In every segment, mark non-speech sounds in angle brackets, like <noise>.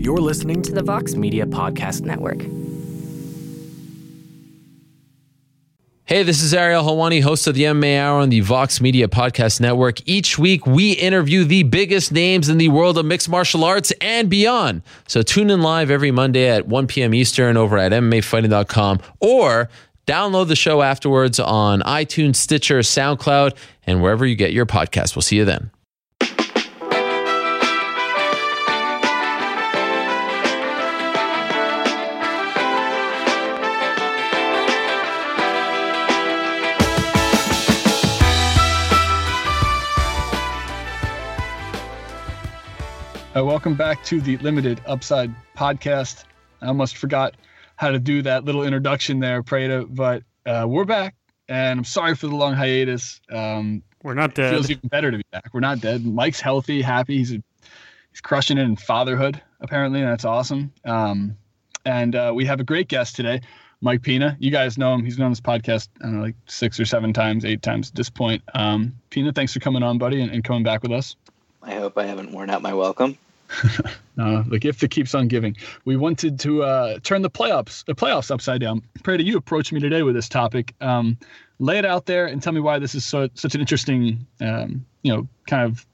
You're listening to the Vox Media Podcast Network. Hey, this is Ariel Helwani, host of the MMA Hour on the Vox Media Podcast Network. Each week, we interview the biggest names in the world of mixed martial arts and beyond. So tune in live every Monday at 1 p.m. Eastern over at MMAfighting.com or download the show afterwards on iTunes, Stitcher, SoundCloud, and wherever you get your podcast. We'll see you then. Uh, welcome back to the Limited Upside podcast. I almost forgot how to do that little introduction there, Prada, but uh, we're back, and I'm sorry for the long hiatus. Um, we're not dead. Feels even better to be back. We're not dead. Mike's healthy, happy. He's a, he's crushing it in fatherhood. Apparently, and that's awesome. Um, and uh, we have a great guest today, Mike Pina. You guys know him. He's been on this podcast, I don't know, like six or seven times, eight times at this point. Um, Pina, thanks for coming on, buddy, and, and coming back with us. I hope I haven't worn out my welcome. <laughs> no, the gift that keeps on giving. We wanted to uh, turn the playoffs, the playoffs upside down. Prada you approach me today with this topic. Um, lay it out there and tell me why this is so such an interesting, um, you know, kind of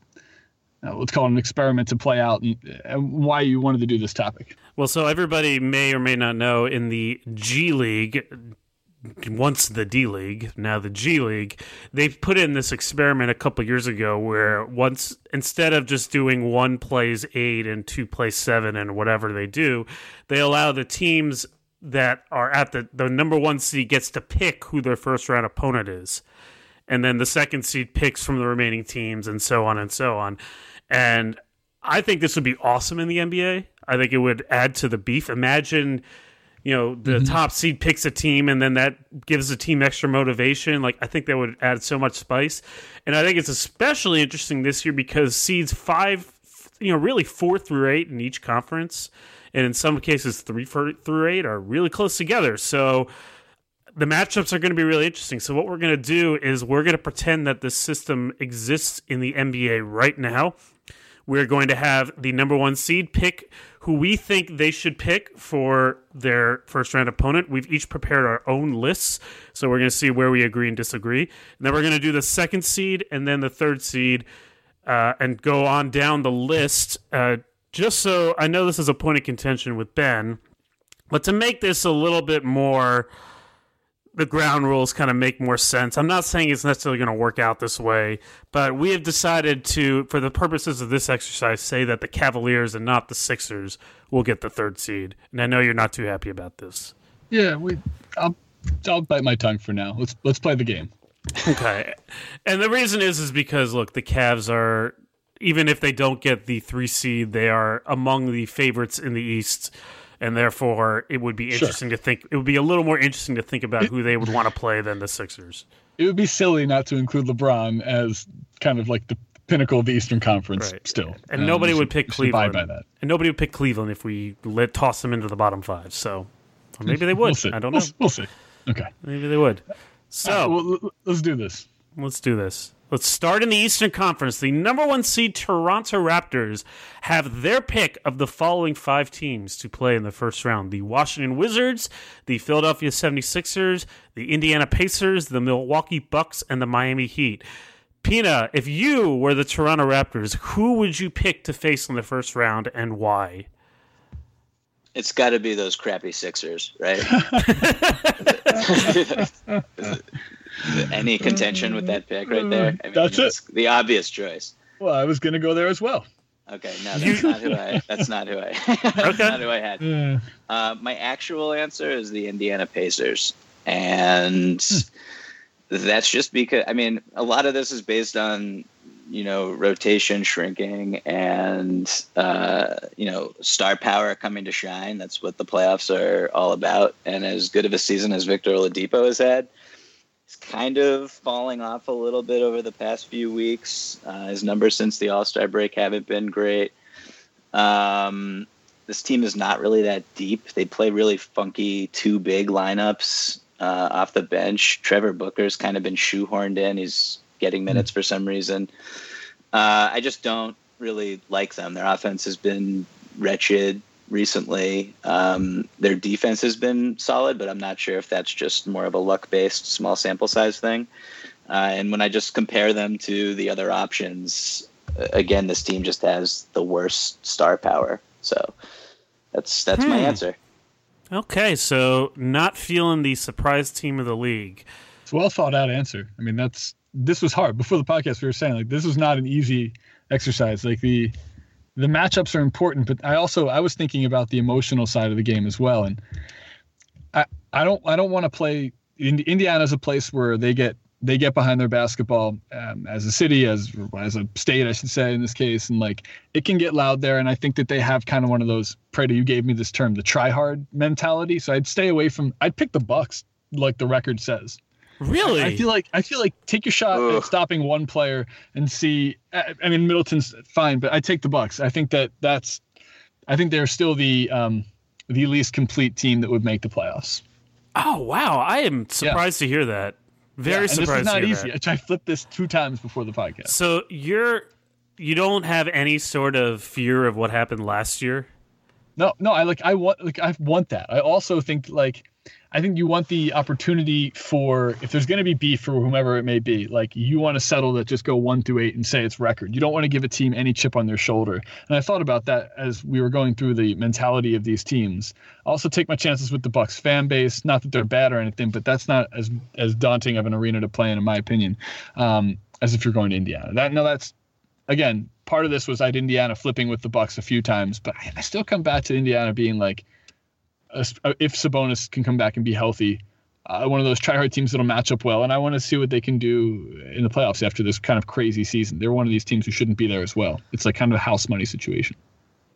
uh, let's call it an experiment to play out, and, and why you wanted to do this topic. Well, so everybody may or may not know in the G League, once the D League, now the G League, they put in this experiment a couple years ago where once instead of just doing one plays eight and two plays seven and whatever they do, they allow the teams that are at the the number one seed gets to pick who their first round opponent is. And then the second seed picks from the remaining teams and so on and so on. And I think this would be awesome in the NBA. I think it would add to the beef. Imagine you know the mm-hmm. top seed picks a team and then that gives the team extra motivation. Like i think that would add so much spice. And i think it's especially interesting this year because seeds five you know really four through eight in each conference and in some cases three through eight are really close together. So the matchups are going to be really interesting. So what we're going to do is we're going to pretend that this system exists in the nba right now we're going to have the number one seed pick who we think they should pick for their first round opponent. We've each prepared our own lists, so we're going to see where we agree and disagree. And then we're going to do the second seed and then the third seed, uh, and go on down the list. Uh, just so I know this is a point of contention with Ben, but to make this a little bit more the ground rules kind of make more sense. I'm not saying it's necessarily going to work out this way, but we have decided to, for the purposes of this exercise, say that the Cavaliers and not the Sixers will get the third seed. And I know you're not too happy about this. Yeah, we. I'll, I'll bite my tongue for now. Let's let's play the game. okay, and the reason is is because look, the Cavs are even if they don't get the three seed, they are among the favorites in the East and therefore it would be interesting sure. to think. It would be a little more interesting to think about who they would want to play than the Sixers. It would be silly not to include LeBron as kind of like the pinnacle of the Eastern Conference. Right. Still, and um, nobody would pick Cleveland. by that. And nobody would pick Cleveland if we let toss them into the bottom five. So, maybe they would. we'll I don't know. We'll, we'll, see. Okay, maybe they would. So uh, well, let's do this. Let's do this. Let's start in the Eastern Conference. The number one seed Toronto Raptors have their pick of the following five teams to play in the first round the Washington Wizards, the Philadelphia 76ers, the Indiana Pacers, the Milwaukee Bucks, and the Miami Heat. Pina, if you were the Toronto Raptors, who would you pick to face in the first round and why? It's got to be those crappy Sixers, right? <laughs> <laughs> <laughs> any contention with that pick right there? I mean, that's it. The obvious choice. Well, I was going to go there as well. Okay, no, that's not who I. That's not who I. <laughs> that's okay. not who I had. Yeah. Uh, my actual answer is the Indiana Pacers, and hmm. that's just because I mean a lot of this is based on you know rotation shrinking and uh, you know star power coming to shine. That's what the playoffs are all about. And as good of a season as Victor Oladipo has had, He's kind of falling off a little bit over the past few weeks. Uh, his numbers since the All Star break haven't been great. Um, this team is not really that deep. They play really funky two big lineups uh, off the bench. Trevor Booker's kind of been shoehorned in. He's getting hmm. minutes for some reason. Uh, I just don't really like them. Their offense has been wretched. Recently. Um, their defense has been solid, but I'm not sure if that's just more of a luck based small sample size thing. Uh, and when I just compare them to the other options, uh, again, this team just has the worst star power. So that's that's hmm. my answer. Okay, so not feeling the surprise team of the league. It's a well thought out answer. I mean, that's this was hard before the podcast. We were saying like this was not an easy exercise. Like the the matchups are important, but I also I was thinking about the emotional side of the game as well. And I I don't I don't want to play. Indiana is a place where they get they get behind their basketball um, as a city, as as a state, I should say in this case, and like it can get loud there. And I think that they have kind of one of those. Prada, you gave me this term, the try hard mentality. So I'd stay away from. I'd pick the Bucks, like the record says. Really? I feel like I feel like take your shot Ugh. at stopping one player and see. I mean, Middleton's fine, but I take the Bucks. I think that that's. I think they're still the um, the least complete team that would make the playoffs. Oh wow! I am surprised yeah. to hear that. Very yeah, surprised. This is not easy. That. I flipped this two times before the podcast. So you're you don't have any sort of fear of what happened last year. No, no. I like I want like I want that. I also think like I think you want the opportunity for if there's going to be beef for whomever it may be, like you want to settle that just go one through eight and say it's record. You don't want to give a team any chip on their shoulder. And I thought about that as we were going through the mentality of these teams. I also take my chances with the Bucks fan base. Not that they're bad or anything, but that's not as as daunting of an arena to play in, in my opinion, um, as if you're going to Indiana. That no, that's again part of this was I had Indiana flipping with the Bucks a few times, but I, I still come back to Indiana being like if Sabonis can come back and be healthy, uh, one of those try hard teams that'll match up well. And I want to see what they can do in the playoffs after this kind of crazy season. They're one of these teams who shouldn't be there as well. It's like kind of a house money situation.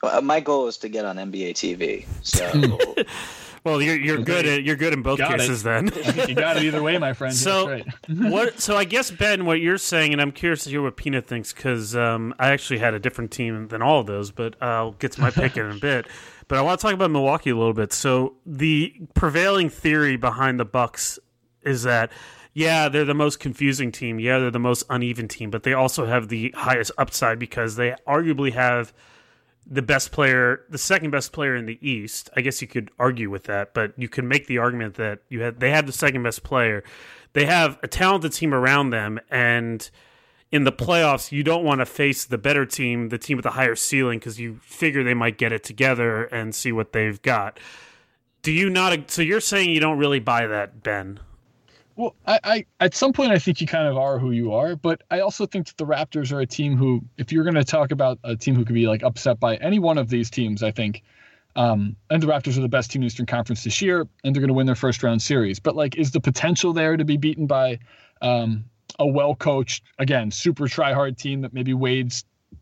Well, my goal is to get on NBA TV. So. <laughs> well, you're you're good at you're good in both got cases. It. Then <laughs> you got it either way, my friend. So right. <laughs> what? So I guess Ben, what you're saying, and I'm curious to hear what Pina thinks because um, I actually had a different team than all of those, but I'll get to my pick in a <laughs> bit. But I want to talk about Milwaukee a little bit. So the prevailing theory behind the Bucks is that yeah, they're the most confusing team. Yeah, they're the most uneven team, but they also have the highest upside because they arguably have the best player, the second best player in the East. I guess you could argue with that, but you can make the argument that you had they have the second best player. They have a talented team around them and in the playoffs, you don't want to face the better team, the team with the higher ceiling, because you figure they might get it together and see what they've got. Do you not? So you're saying you don't really buy that, Ben? Well, I, I at some point I think you kind of are who you are, but I also think that the Raptors are a team who, if you're going to talk about a team who could be like upset by any one of these teams, I think. Um, and the Raptors are the best team in Eastern Conference this year, and they're going to win their first round series. But like, is the potential there to be beaten by um, a well coached, again, super try hard team that maybe Wade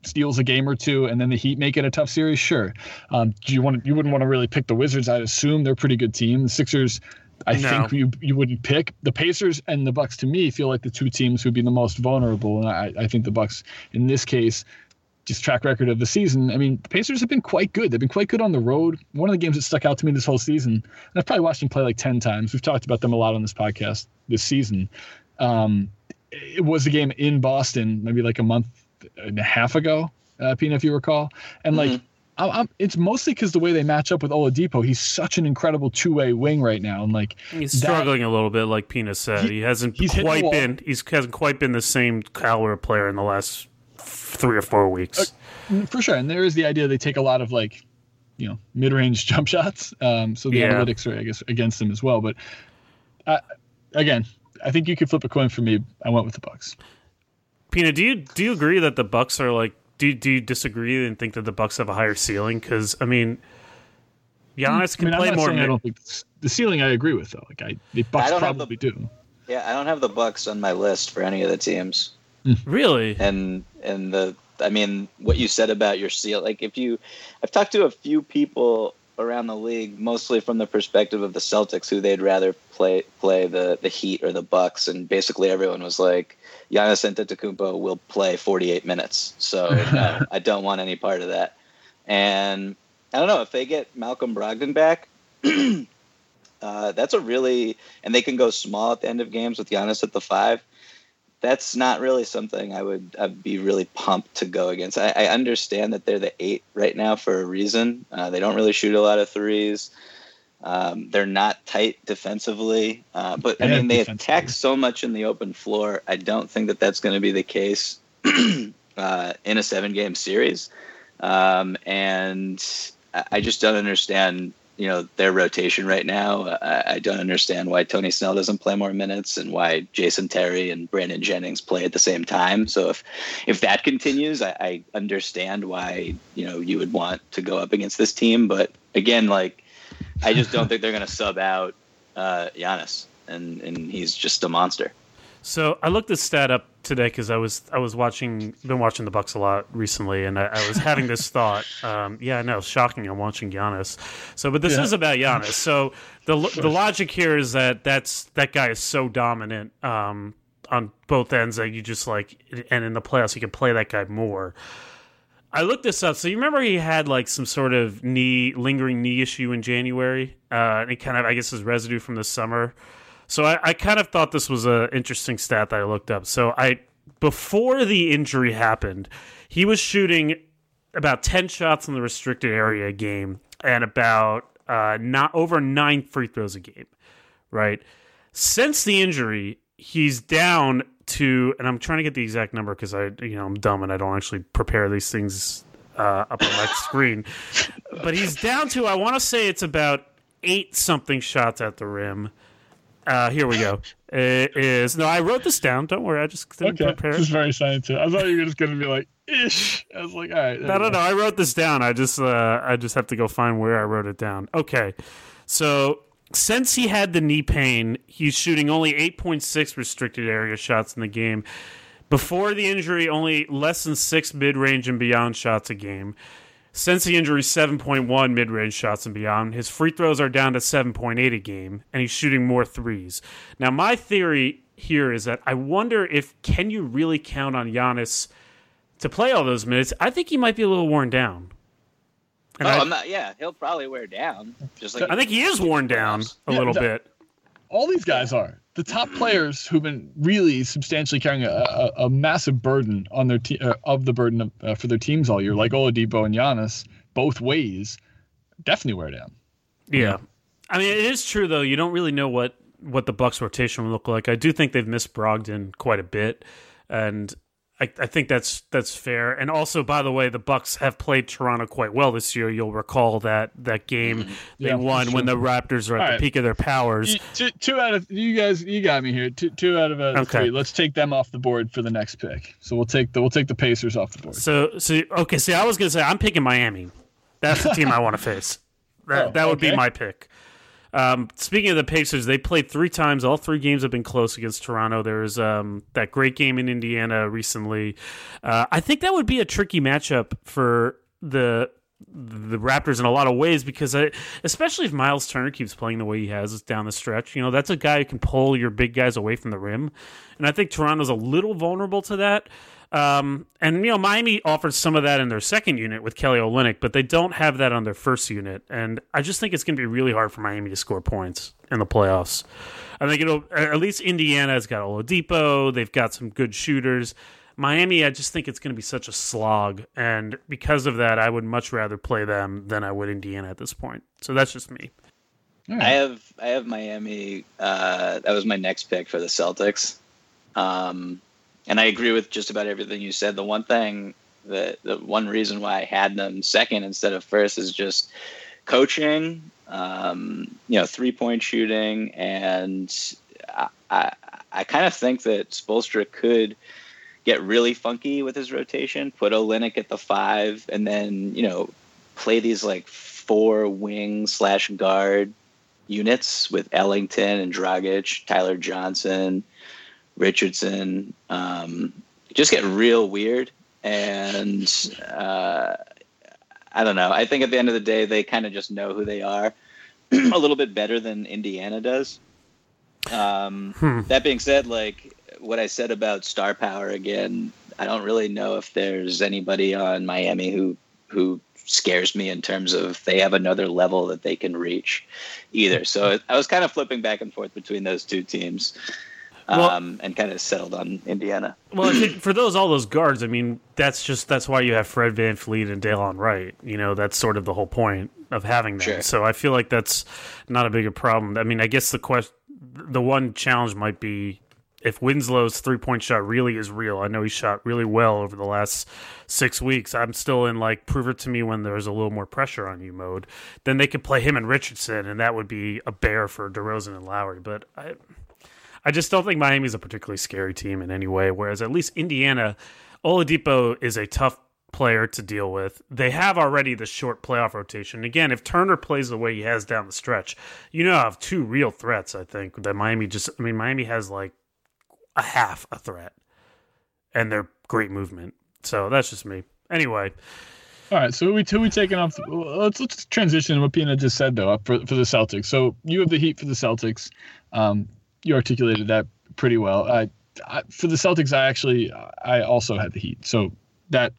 steals a game or two, and then the Heat make it a tough series. Sure. Um, do you want? You wouldn't want to really pick the Wizards. I'd assume they're a pretty good team. The Sixers. I no. think you you wouldn't pick the Pacers and the Bucks. To me, feel like the two teams who'd be the most vulnerable, and I, I think the Bucks in this case just track record of the season. I mean, the Pacers have been quite good. They've been quite good on the road. One of the games that stuck out to me this whole season, and I've probably watched them play like 10 times. We've talked about them a lot on this podcast this season. Um, it was a game in Boston, maybe like a month and a half ago, uh, Pina, if you recall. And mm-hmm. like, I'm, I'm, it's mostly because the way they match up with Oladipo. He's such an incredible two way wing right now, and like he's that, struggling a little bit. Like Pina said, he, he hasn't quite been he's hasn't quite been the same caliber player in the last three or four weeks. Uh, for sure, and there is the idea they take a lot of like you know mid range <laughs> jump shots. Um, so the yeah. analytics are I guess against him as well. But uh, again, I think you could flip a coin for me. I went with the Bucks. Pina, do you do you agree that the Bucks are like? Do do you disagree and think that the Bucks have a higher ceiling? Because I mean, Giannis can I mean, play more. I don't think the ceiling I agree with though. Like I, the Bucks I probably the, do. Yeah, I don't have the Bucks on my list for any of the teams. Hmm. Really? And and the I mean, what you said about your seal, like if you, I've talked to a few people around the league, mostly from the perspective of the Celtics, who they'd rather play play the the Heat or the Bucks, and basically everyone was like, Giannis Antetokounmpo will play 48 minutes, so <laughs> no, I don't want any part of that. And I don't know if they get Malcolm Brogdon back. <clears throat> uh, that's a really and they can go small at the end of games with Giannis at the five. That's not really something I would I'd be really pumped to go against. I, I understand that they're the eight right now for a reason. Uh, they don't really shoot a lot of threes. Um, they're not tight defensively, uh, but I mean they attack so much in the open floor. I don't think that that's going to be the case <clears throat> uh, in a seven-game series, um, and I just don't understand you know their rotation right now. I, I, don't understand why Tony Snell doesn't play more minutes and why Jason Terry and Brandon Jennings play at the same time. So if if that continues, I, I understand why you know you would want to go up against this team. But again, like I just don't think they're going to sub out uh, Giannis, and and he's just a monster. So I looked this stat up today because I was I was watching been watching the Bucks a lot recently, and I, I was having this <laughs> thought. Um, yeah, no, shocking. I'm watching Giannis. So, but this yeah. is about Giannis. So the the logic here is that that's that guy is so dominant um, on both ends that you just like, and in the playoffs you can play that guy more. I looked this up. So you remember he had like some sort of knee lingering knee issue in January, uh, and it kind of I guess his residue from the summer. So I, I kind of thought this was an interesting stat that I looked up. So I before the injury happened, he was shooting about ten shots in the restricted area game and about uh, not over nine free throws a game. Right. Since the injury, he's down to, and I'm trying to get the exact number because I, you know, I'm dumb and I don't actually prepare these things uh, up on my <laughs> screen. But he's down to, I want to say it's about eight something shots at the rim uh, here we go. It is no, I wrote this down. Don't worry, I just didn't okay. prepare. This is very scientific. I thought you were just going to be like ish. I was like, all right. No, no, no. I wrote this down. I just, uh, I just have to go find where I wrote it down. Okay, so since he had the knee pain, he's shooting only 8.6 restricted area shots in the game. Before the injury, only less than six mid range and beyond shots a game. Since the injury, 7.1 mid range shots and beyond. His free throws are down to 7.8 a game, and he's shooting more threes. Now, my theory here is that I wonder if can you really count on Giannis to play all those minutes? I think he might be a little worn down. And oh, I, am not. Yeah, he'll probably wear down. Just like I think he is worn down a little bit. All these guys are the top players who've been really substantially carrying a, a, a massive burden on their te- uh, of the burden of, uh, for their teams all year, like Oladipo and Giannis, both ways, definitely wear down. Yeah. I mean, it is true though. You don't really know what what the Bucks rotation will look like. I do think they've missed Brogdon quite a bit, and I, I, think that's that's fair. And also, by the way, the Bucks have played Toronto quite well this year. You'll recall that that game mm-hmm. they yeah, won when the Raptors were at All the right. peak of their powers. Two, two, out of you guys, you got me here. Two, two out of uh, okay. three. Let's take them off the board for the next pick. So we'll take the we'll take the Pacers off the board. So so okay. See, I was gonna say I'm picking Miami. That's the team I want to <laughs> face. That oh, that would okay. be my pick. Um, speaking of the Pacers, they played three times. All three games have been close against Toronto. There's um, that great game in Indiana recently. Uh, I think that would be a tricky matchup for the the Raptors in a lot of ways because I, especially if Miles Turner keeps playing the way he has down the stretch, you know, that's a guy who can pull your big guys away from the rim. And I think Toronto's a little vulnerable to that. Um, and you know, Miami offers some of that in their second unit with Kelly Olynyk, but they don't have that on their first unit. And I just think it's going to be really hard for Miami to score points in the playoffs. I think it'll at least Indiana's got Oladipo. They've got some good shooters. Miami, I just think it's going to be such a slog, and because of that, I would much rather play them than I would Indiana at this point. So that's just me. Right. I have I have Miami. Uh, that was my next pick for the Celtics. Um, and I agree with just about everything you said. The one thing that the one reason why I had them second instead of first is just coaching, um, you know, three point shooting, and I, I, I kind of think that Spoelstra could get really funky with his rotation, put Olynyk at the five, and then you know play these like four wing slash guard units with Ellington and Dragic, Tyler Johnson, Richardson um, just get real weird. And uh, I don't know. I think at the end of the day, they kind of just know who they are <clears throat> a little bit better than Indiana does. Um, hmm. That being said, like what I said about star power again, I don't really know if there's anybody on Miami who who scares me in terms of they have another level that they can reach either. So I was kind of flipping back and forth between those two teams. Um, and kind of settled on Indiana. Well, <clears throat> for those all those guards, I mean, that's just that's why you have Fred VanVleet and Delon Wright. You know, that's sort of the whole point of having them. Sure. So I feel like that's not a big a problem. I mean, I guess the question, the one challenge might be if Winslow's three point shot really is real. I know he shot really well over the last six weeks. I'm still in like prove it to me when there's a little more pressure on you mode. Then they could play him and Richardson, and that would be a bear for DeRozan and Lowry. But I, I just don't think Miami's a particularly scary team in any way. Whereas at least Indiana, Oladipo is a tough player to deal with. They have already the short playoff rotation. Again, if Turner plays the way he has down the stretch, you know, I have two real threats. I think that Miami just. I mean, Miami has like a half a threat, and they're great movement. So that's just me. Anyway. All right, so we who we taking off? Let's let's transition what Pina just said though for for the Celtics. So you have the Heat for the Celtics. Um, you articulated that pretty well. I, I, for the Celtics, I actually I also had the Heat. So that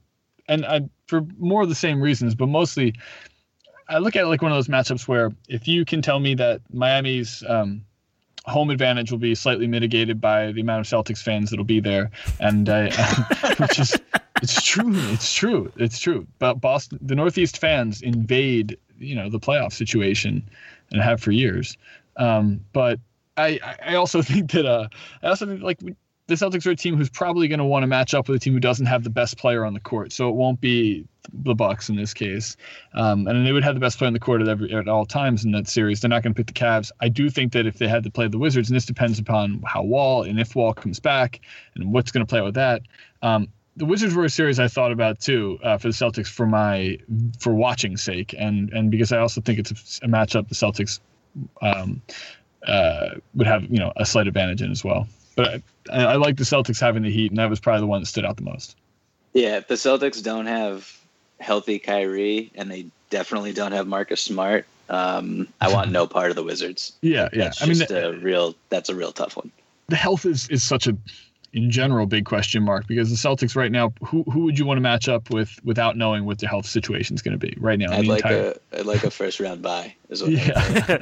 and I for more of the same reasons, but mostly I look at it like one of those matchups where if you can tell me that Miami's um, home advantage will be slightly mitigated by the amount of Celtics fans that'll be there, and uh, <laughs> which is it's true, it's true, it's true. But Boston, the Northeast fans invade you know the playoff situation and have for years. Um, but I, I also <laughs> think that uh, I also think like the Celtics are a team who's probably going to want to match up with a team who doesn't have the best player on the court. So it won't be the Bucks in this case, um, and they would have the best player on the court at every at all times in that series. They're not going to pick the Cavs. I do think that if they had to play the Wizards, and this depends upon how Wall and if Wall comes back and what's going to play with that. Um, the Wizards were a series I thought about too uh, for the Celtics for my for watching sake, and and because I also think it's a, a matchup the Celtics um, uh, would have you know a slight advantage in as well. But I, I like the Celtics having the Heat, and that was probably the one that stood out the most. Yeah, if the Celtics don't have healthy Kyrie, and they definitely don't have Marcus Smart, um, I want no part of the Wizards. <laughs> Yeah, yeah. That's I mean, a real that's a real tough one. The health is is such a in general big question mark because the Celtics right now who who would you want to match up with without knowing what their health situation is going to be right now? I'd like entire... a I'd like a first round bye as well. <laughs> Yeah. <laughs>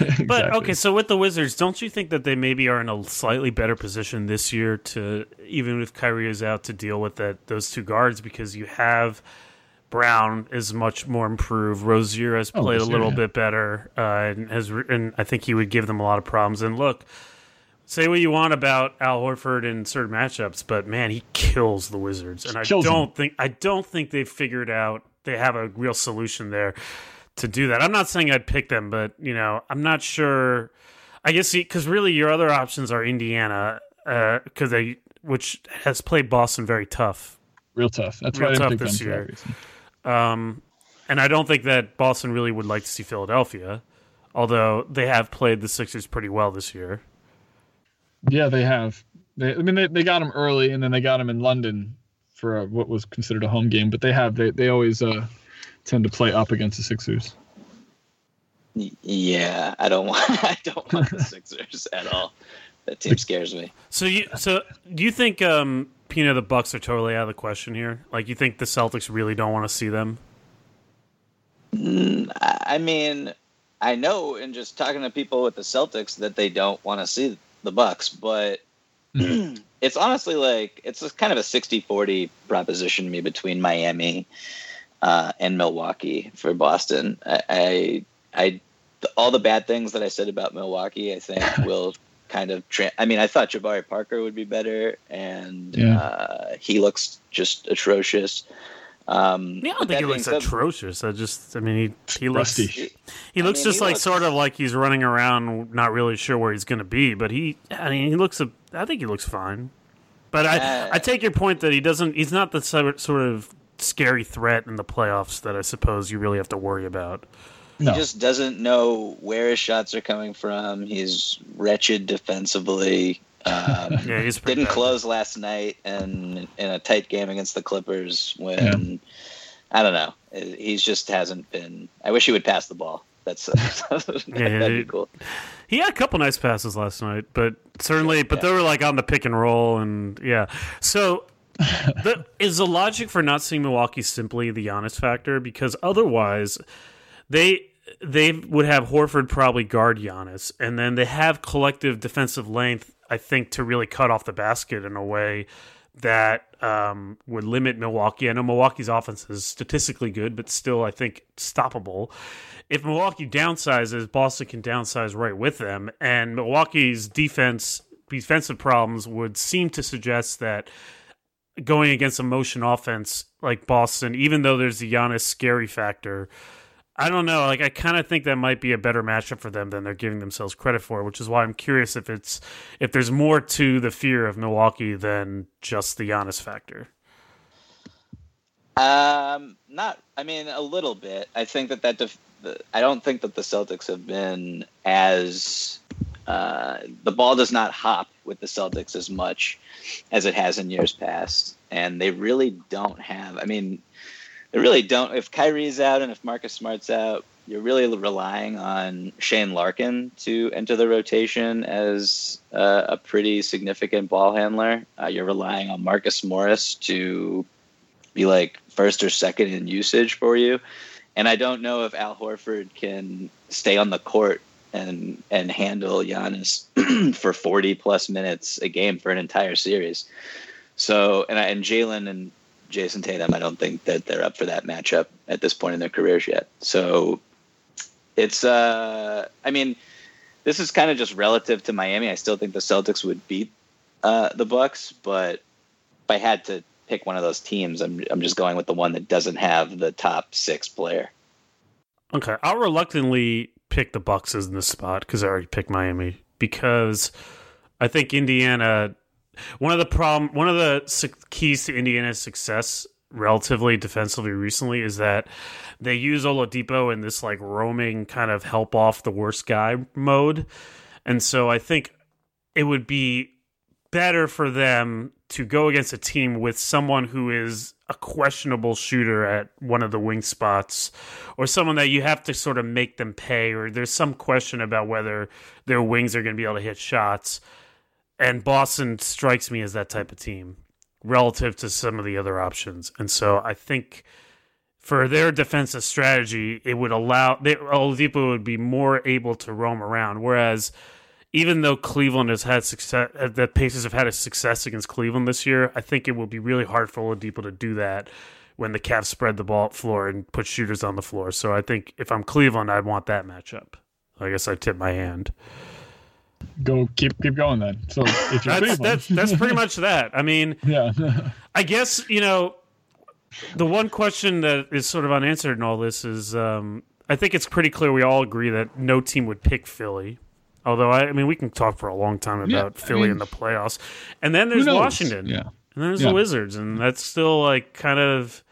exactly. But okay, so with the Wizards, don't you think that they maybe are in a slightly better position this year to even if Kyrie is out to deal with that those two guards because you have Brown is much more improved. Rozier has oh, played oh, a little yeah. bit better, uh, and has, and I think he would give them a lot of problems. And look, say what you want about Al Horford in certain matchups, but man, he kills the Wizards, and I don't him. think I don't think they've figured out they have a real solution there to do that. I'm not saying I'd pick them, but you know, I'm not sure. I guess because really your other options are Indiana, because uh, they which has played Boston very tough, real tough. That's real why tough this year. Um, and I don't think that Boston really would like to see Philadelphia, although they have played the Sixers pretty well this year. Yeah, they have. They, I mean, they, they got him early, and then they got him in London for a, what was considered a home game. But they have they they always uh, tend to play up against the Sixers. Yeah, I don't <laughs> want I don't want the <laughs> Sixers at all. That team scares me. So you so do you think um Pina the Bucks are totally out of the question here? Like you think the Celtics really don't want to see them? Mm, I mean, I know in just talking to people with the Celtics that they don't want to see the Bucks, but mm-hmm. <clears throat> it's honestly like it's kind of a 60-40 proposition to me between Miami uh, and Milwaukee for Boston. I, I, I, all the bad things that I said about Milwaukee, I think <laughs> will kind of. Tra- I mean, I thought Jabari Parker would be better, and yeah. uh, he looks just atrocious. Um, yeah, I don't think he looks said, atrocious. I just, I mean, he he looks he, he looks mean, just he like looks, sort of like he's running around, not really sure where he's going to be. But he, I mean, he looks. A, I think he looks fine. But I, uh, I take your point that he doesn't. He's not the sort of scary threat in the playoffs that I suppose you really have to worry about. No. He just doesn't know where his shots are coming from. He's wretched defensively. Um, <laughs> yeah, he's didn't bad. close last night and in a tight game against the Clippers when yeah. I don't know. He just hasn't been. I wish he would pass the ball. That's that, <laughs> yeah, <laughs> that'd be cool. He had a couple nice passes last night, but certainly, but yeah. they were like on the pick and roll, and yeah. So, the, is the logic for not seeing Milwaukee simply the Giannis factor? Because otherwise, they they would have Horford probably guard Giannis, and then they have collective defensive length. I think to really cut off the basket in a way that um, would limit Milwaukee. I know Milwaukee's offense is statistically good, but still, I think stoppable. If Milwaukee downsizes, Boston can downsize right with them, and Milwaukee's defense defensive problems would seem to suggest that going against a motion offense like Boston, even though there's the Giannis scary factor, I don't know. Like I kind of think that might be a better matchup for them than they're giving themselves credit for, which is why I'm curious if it's if there's more to the fear of Milwaukee than just the Giannis factor. Um, not. I mean, a little bit. I think that that. Def- I don't think that the Celtics have been as. Uh, the ball does not hop with the Celtics as much as it has in years past, and they really don't have. I mean, they really don't. If Kyrie's out and if Marcus Smart's out, you're really relying on Shane Larkin to enter the rotation as uh, a pretty significant ball handler. Uh, you're relying on Marcus Morris to be like first or second in usage for you. And I don't know if Al Horford can stay on the court and and handle Giannis <clears throat> for 40 plus minutes a game for an entire series. So and I, and Jaylen and Jayson Tatum, I don't think that they're up for that matchup at this point in their careers yet. So it's, uh, I mean, this is kind of just relative to Miami. I still think the Celtics would beat uh, the Bucks, but if I had to pick one of those teams, I'm I'm just going with the one that doesn't have the top six player. Okay, I'll reluctantly pick the Bucks in this spot because I already picked Miami because I think Indiana one of the problem, one of the keys to Indiana's success relatively defensively recently is that they use Oladipo in this like roaming kind of help off the worst guy mode. And so I think it would be better for them to go against a team with someone who is a questionable shooter at one of the wing spots or someone that you have to sort of make them pay or there's some question about whether their wings are going to be able to hit shots and Boston strikes me as that type of team relative to some of the other options. And so I think for their defensive strategy, it would allow they, Oladipo would be more able to roam around. Whereas even though Cleveland has had success, uh, the Pacers have had a success against Cleveland this year, I think it will be really hard for Oladipo to do that when the Cavs spread the ball floor and put shooters on the floor. So I think if I'm Cleveland, I'd want that matchup. I guess I tip my hand go keep keep going then. So if you're that's, that's that's pretty much that. I mean, <laughs> yeah. I guess you know the one question that is sort of unanswered in all this is um, I think it's pretty clear we all agree that no team would pick Philly. Although I, I mean, we can talk for a long time about yeah, Philly I mean, in the playoffs, and then there's Washington, yeah, and then there's yeah. the Wizards, and that's still like kind of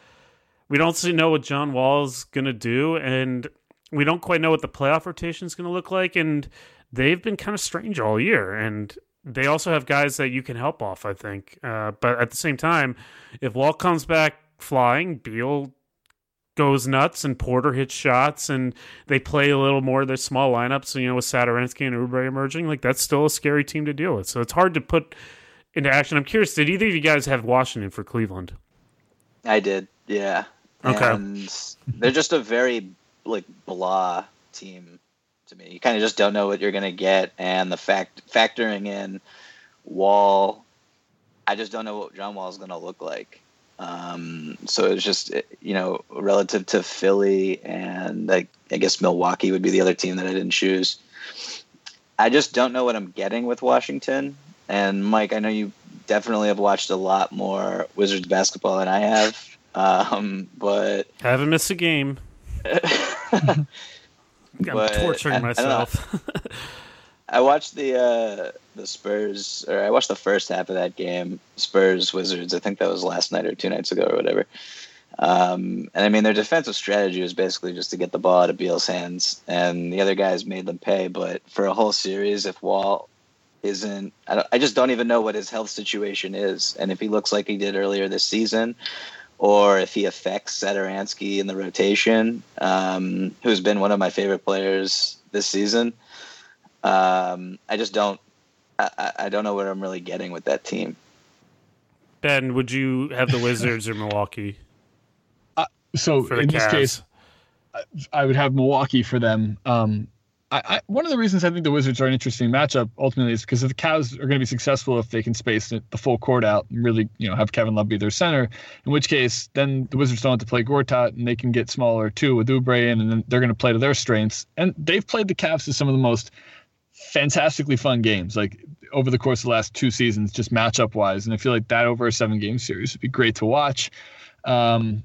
we don't see, know what John Wall's gonna do, and we don't quite know what the playoff rotation is gonna look like, and they've been kind of strange all year, and they also have guys that you can help off. I think, uh, but at the same time, if Wall comes back flying, Beal goes nuts and Porter hits shots and they play a little more of their small lineups, you know, with Satoransky and Oubre emerging, like that's still a scary team to deal with. So it's hard to put into action. I'm curious, did either of you guys have Washington for Cleveland? I did, yeah. Okay. And they're just a very like blah team to me. You kind of just don't know what you're going to get, and the fact factoring in Wall, I just don't know what John Wall is going to look like. Um, so it's just you know relative to Philly and like I guess Milwaukee would be the other team that I didn't choose. I just don't know what I'm getting with Washington. And Mike, I know you definitely have watched a lot more Wizards basketball than I have. Um, but I haven't missed a game. <laughs> I'm but torturing I, myself. I, <laughs> I watched the uh, the Spurs, or I watched the first half of that game, Spurs Wizards. I think that was last night or two nights ago or whatever. Um, and I mean, their defensive strategy was basically just to get the ball out of Beal's hands, and the other guys made them pay. But for a whole series, if Wall isn't, I, I just don't even know what his health situation is, and if he looks like he did earlier this season, or if he affects Satoransky in the rotation, um, who's been one of my favorite players this season. Um, I just don't. I, I, don't know what I'm really getting with that team. Ben, would you have the Wizards or Milwaukee? <laughs> Uh, so in Cavs? this case, I would have Milwaukee for them. Um, I, I, one of the reasons I think the Wizards are an interesting matchup ultimately is because if the Cavs are going to be successful if they can space the, full court out and really, you know, have Kevin Love be their center. In which case, then the Wizards don't have to play Gortat and they can get smaller too with Oubre and then they're going to play to their strengths. And they've played the Cavs to some of the most fantastically fun games, like over the course of the last two seasons, just matchup wise. And I feel like that over a seven game series would be great to watch. Um,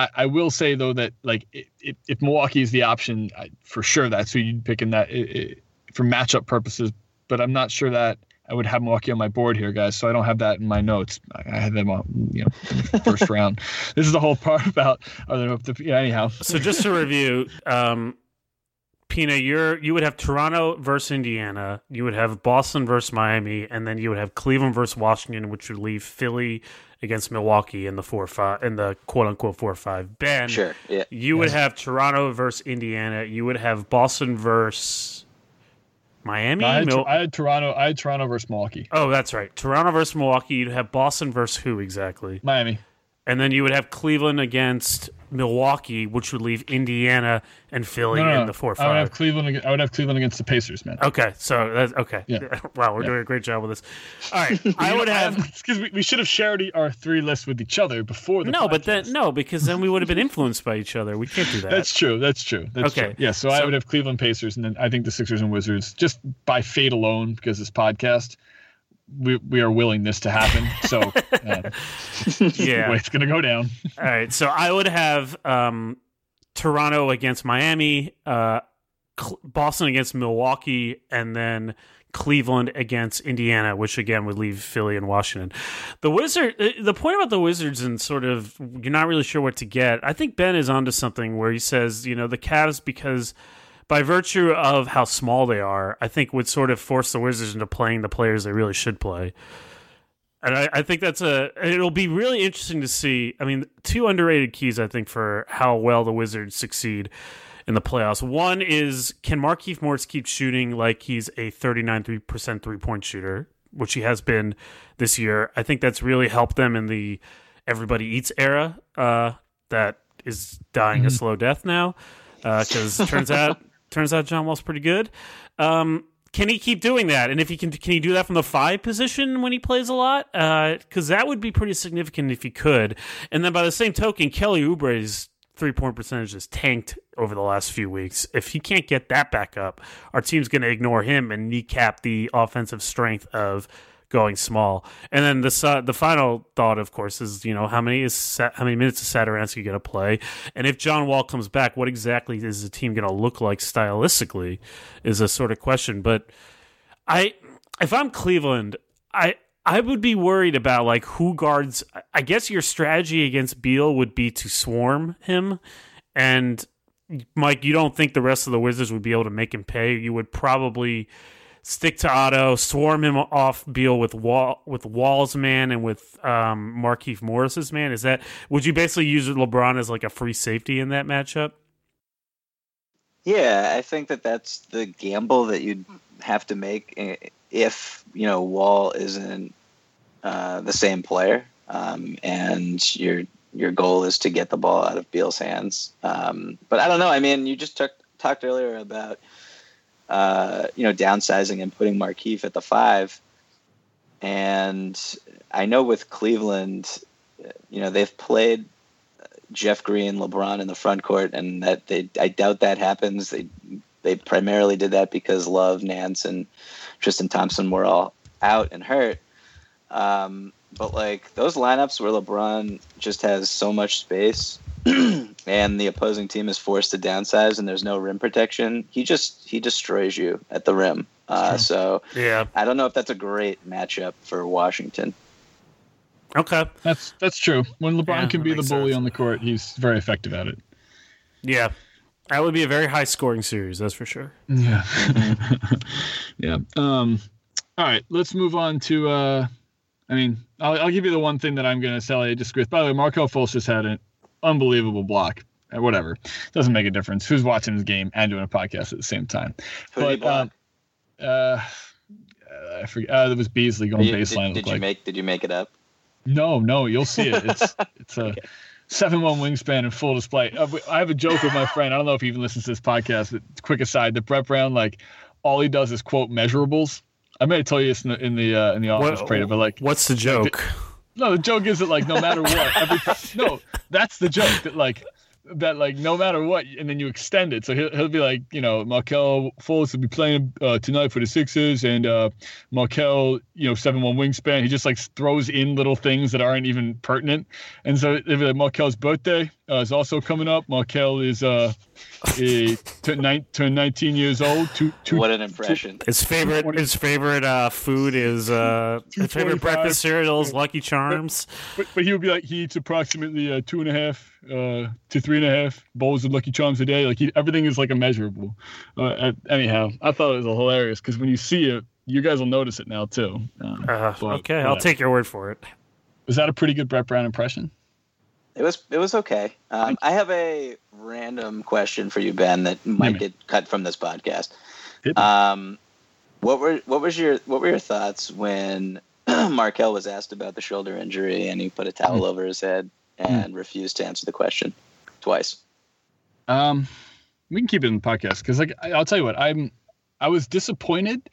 I, I, will say though that like if, if Milwaukee is the option, I, for sure that's who you'd pick in that it, for matchup purposes. But I'm not sure that I would have Milwaukee on my board here, guys. So I don't have that in my notes. I had them on, you know, first <laughs> round. This is the whole part <laughs> about. Uh, yeah, anyhow. So just to review, um, Pina, you're you would have Toronto versus Indiana, you would have Boston versus Miami, and then you would have Cleveland versus Washington, which would leave Philly against Milwaukee in the four five in the quote unquote four five. Ben, sure, yeah. You would have Toronto versus Indiana. You would have Boston versus Miami. I had, Mil- I had Toronto. I had Toronto versus Milwaukee. Oh, that's right. Toronto versus Milwaukee. You'd have Boston versus who exactly? Miami. And then you would have Cleveland against Milwaukee, which would leave Indiana and Philly no, no, in the four five. I would have Cleveland. I would have Cleveland against the Pacers, man. Okay, so that's okay. Yeah. <laughs> wow, we're yeah. doing a great job with this. <laughs> All right, I would have <laughs> because we, we should have shared our three lists with each other before the. No, podcast. but then no, because then we would have been influenced by each other. We can't do that. That's true. That's true. That's okay. True. Yeah, so, so I would have Cleveland Pacers, and then I think the Sixers and Wizards just by fate alone because this podcast we we are willing this to happen. So <laughs> uh, <laughs> yeah, the way it's going to go down. All right, so I would have um, Toronto against Miami, uh, Cl- Boston against Milwaukee, and then Cleveland against Indiana, which again would leave Philly and Washington. The Wizard, uh, the point about the Wizards and sort of you're not really sure what to get. I think Ben is onto something where he says, you know, the Cavs because by virtue of how small they are, I think would sort of force the Wizards into playing the players they really should play. And I, I, think that's a. It'll be really interesting to see. I mean, two underrated keys, I think, for how well the Wizards succeed in the playoffs. One is can Markieff Morris keep shooting like he's a 39% three point shooter, which he has been this year. I think that's really helped them in the everybody eats era uh, that is dying mm-hmm. a slow death now. Because uh, turns <laughs> out Turns out John Wall's pretty good. Um, can he keep doing that? And if he can, can he do that from the five position when he plays a lot? Because uh, that would be pretty significant if he could. And then by the same token, Kelly Oubre's three point percentage has tanked over the last few weeks. If he can't get that back up, our team's going to ignore him and kneecap the offensive strength of going small. And then the uh, the final thought, of course, is you know how many is how many minutes is Satoransky going to play, and if John Wall comes back, what exactly is the team going to look like stylistically? Is a sort of question. But I, if I'm Cleveland, I. I would be worried about like who guards. I guess your strategy against Beal would be to swarm him, and Mike, you don't think the rest of the Wizards would be able to make him pay? You would probably stick to Otto, swarm him off Beal with Wall with Wall's man and with um, Markieff Morris's man. Is that would you basically use LeBron as like a free safety in that matchup? Yeah, I think that that's the gamble that you'd have to make if you know Wall isn't uh, the same player, um, and your your goal is to get the ball out of Beal's hands. Um, but I don't know. I mean, you just talked earlier about uh, you know, downsizing and putting Markieff at the five. And I know with Cleveland, you know, they've played Jeff Green, LeBron in the front court, and that they I doubt that happens. They they primarily did that because Love, Nance, and Tristan Thompson were all out and hurt. Um, but like those lineups where LeBron just has so much space <clears throat> and the opposing team is forced to downsize and there's no rim protection, he just he destroys you at the rim. Uh, so yeah, I don't know if that's a great matchup for Washington. Okay, that's that's true. When LeBron yeah, can be the bully sense. on the court, he's very effective at it. Yeah, that would be a very high scoring series, that's for sure. Yeah, <laughs> yeah. Um, all right, let's move on to. Uh, I mean, I'll, I'll give you the one thing that I'm going to sell. I disagree with. By the way, Markelle Fultz just had an unbelievable block. Uh, whatever, doesn't make a difference. Who's watching this game and doing a podcast at the same time? Who but um, uh, I forget. Uh, it was Beasley going you, baseline. Did, did you like. make? Did you make it up? No, no. You'll see it. It's <laughs> it's a. okay. seven one wingspan in full display. Uh, I have a joke with my <laughs> friend. I don't know if he even listens to this podcast. But quick aside: the Brett Brown, like, all he does is quote measurables. I may have told you this in the in the, uh, in the office, what, but like, what's the joke? No, the joke is that like no matter what, every <laughs> no, that's the joke that like that like no matter what, and then you extend it. So he'll, he'll be like, you know, Markelle Fultz will be playing uh, tonight for the Sixers, and uh, Markelle, you know, seven one wingspan. He just like throws in little things that aren't even pertinent, and so if like Markelle's birthday uh, is also coming up. Markelle is uh, a, turned, turned 19 years old. Two, two, what an impression! Two, his favorite his favorite uh, food is uh, his favorite breakfast cereal is Lucky Charms. But, but, but, he would be like he eats approximately uh, two and a half uh, to three and a half bowls of Lucky Charms a day. Like he, everything is like immeasurable. Uh, anyhow, I thought it was hilarious because when you see it, you guys will notice it now too. Uh, uh but, okay, I'll take your word for it. Was that a pretty good Brett Brown impression? It was it was okay. Um, I have a random question for you, Ben, that might get cut from this podcast. Um, what were what was your what were your thoughts when <clears throat> Markelle was asked about the shoulder injury and he put a towel mm. over his head and mm. refused to answer the question twice? Um, we can keep it in the podcast because like I'll tell you what I'm I was disappointed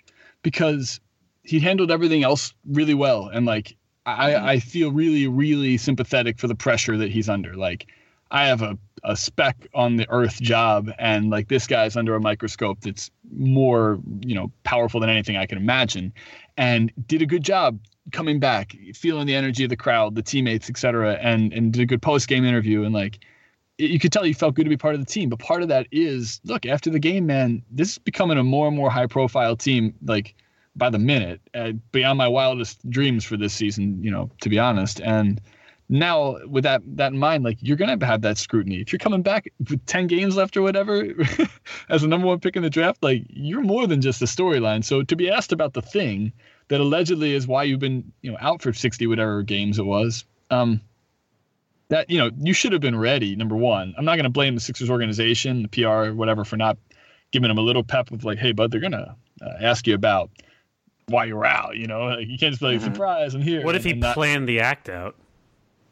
because he handled everything else really well and like I, mm-hmm. I feel really, really sympathetic for the pressure that he's under. Like, I have a, a speck on the earth job, and like this guy's under a microscope that's more, you know, powerful than anything I can imagine, and did a good job coming back, feeling the energy of the crowd, the teammates, etc., and and did a good post game interview, and like you could tell he felt good to be part of the team. But part of that is, look, after the game, man, this is becoming a more and more high profile team. Like by the minute, uh, beyond my wildest dreams for this season. You know, to be honest, and now with that that in mind, like you're gonna have that scrutiny. If you're coming back with ten games left or whatever, <laughs> as a number one pick in the draft, like you're more than just a storyline. So to be asked about the thing that allegedly is why you've been you know out for sixty whatever games it was, um, that you know you should have been ready. Number one, I'm not gonna blame the Sixers organization, the PR, whatever, for not giving them a little pep of like, hey, bud, they're gonna uh, ask you about why you're out. You know, like, <laughs> you can't just be like, mm-hmm. surprise, I'm here. What if he not... planned the act out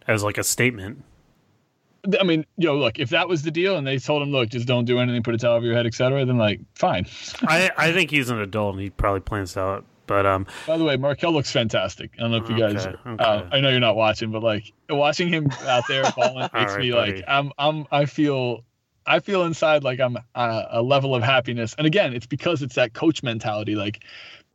as like a statement? I mean, you know, look, if that was the deal and they told him, look, just don't do anything, put a towel over your head, etc., then like, fine. <laughs> I, I think he's an adult and he probably plans out. But um, by the way, Markelle looks fantastic. I don't know if you guys. Okay, okay. Uh, I know you're not watching, but like watching him out there falling <laughs> makes right, me buddy. like I'm I'm I feel I feel inside like I'm uh, a level of happiness. And again, it's because it's that coach mentality. Like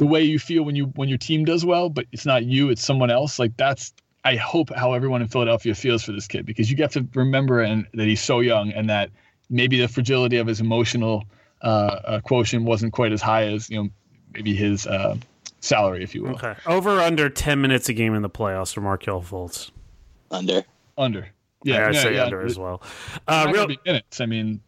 the way you feel when you when your team does well, but it's not you, it's someone else. Like that's I hope how everyone in Philadelphia feels for this kid because you get to remember and that he's so young and that maybe the fragility of his emotional uh, uh, quotient wasn't quite as high as you know maybe his uh, salary, if you will. Okay, over under ten minutes a game in the playoffs for Markelle Fultz. Under. Under. Yeah, I yeah, say yeah, under as well. Uh, real minutes. I mean,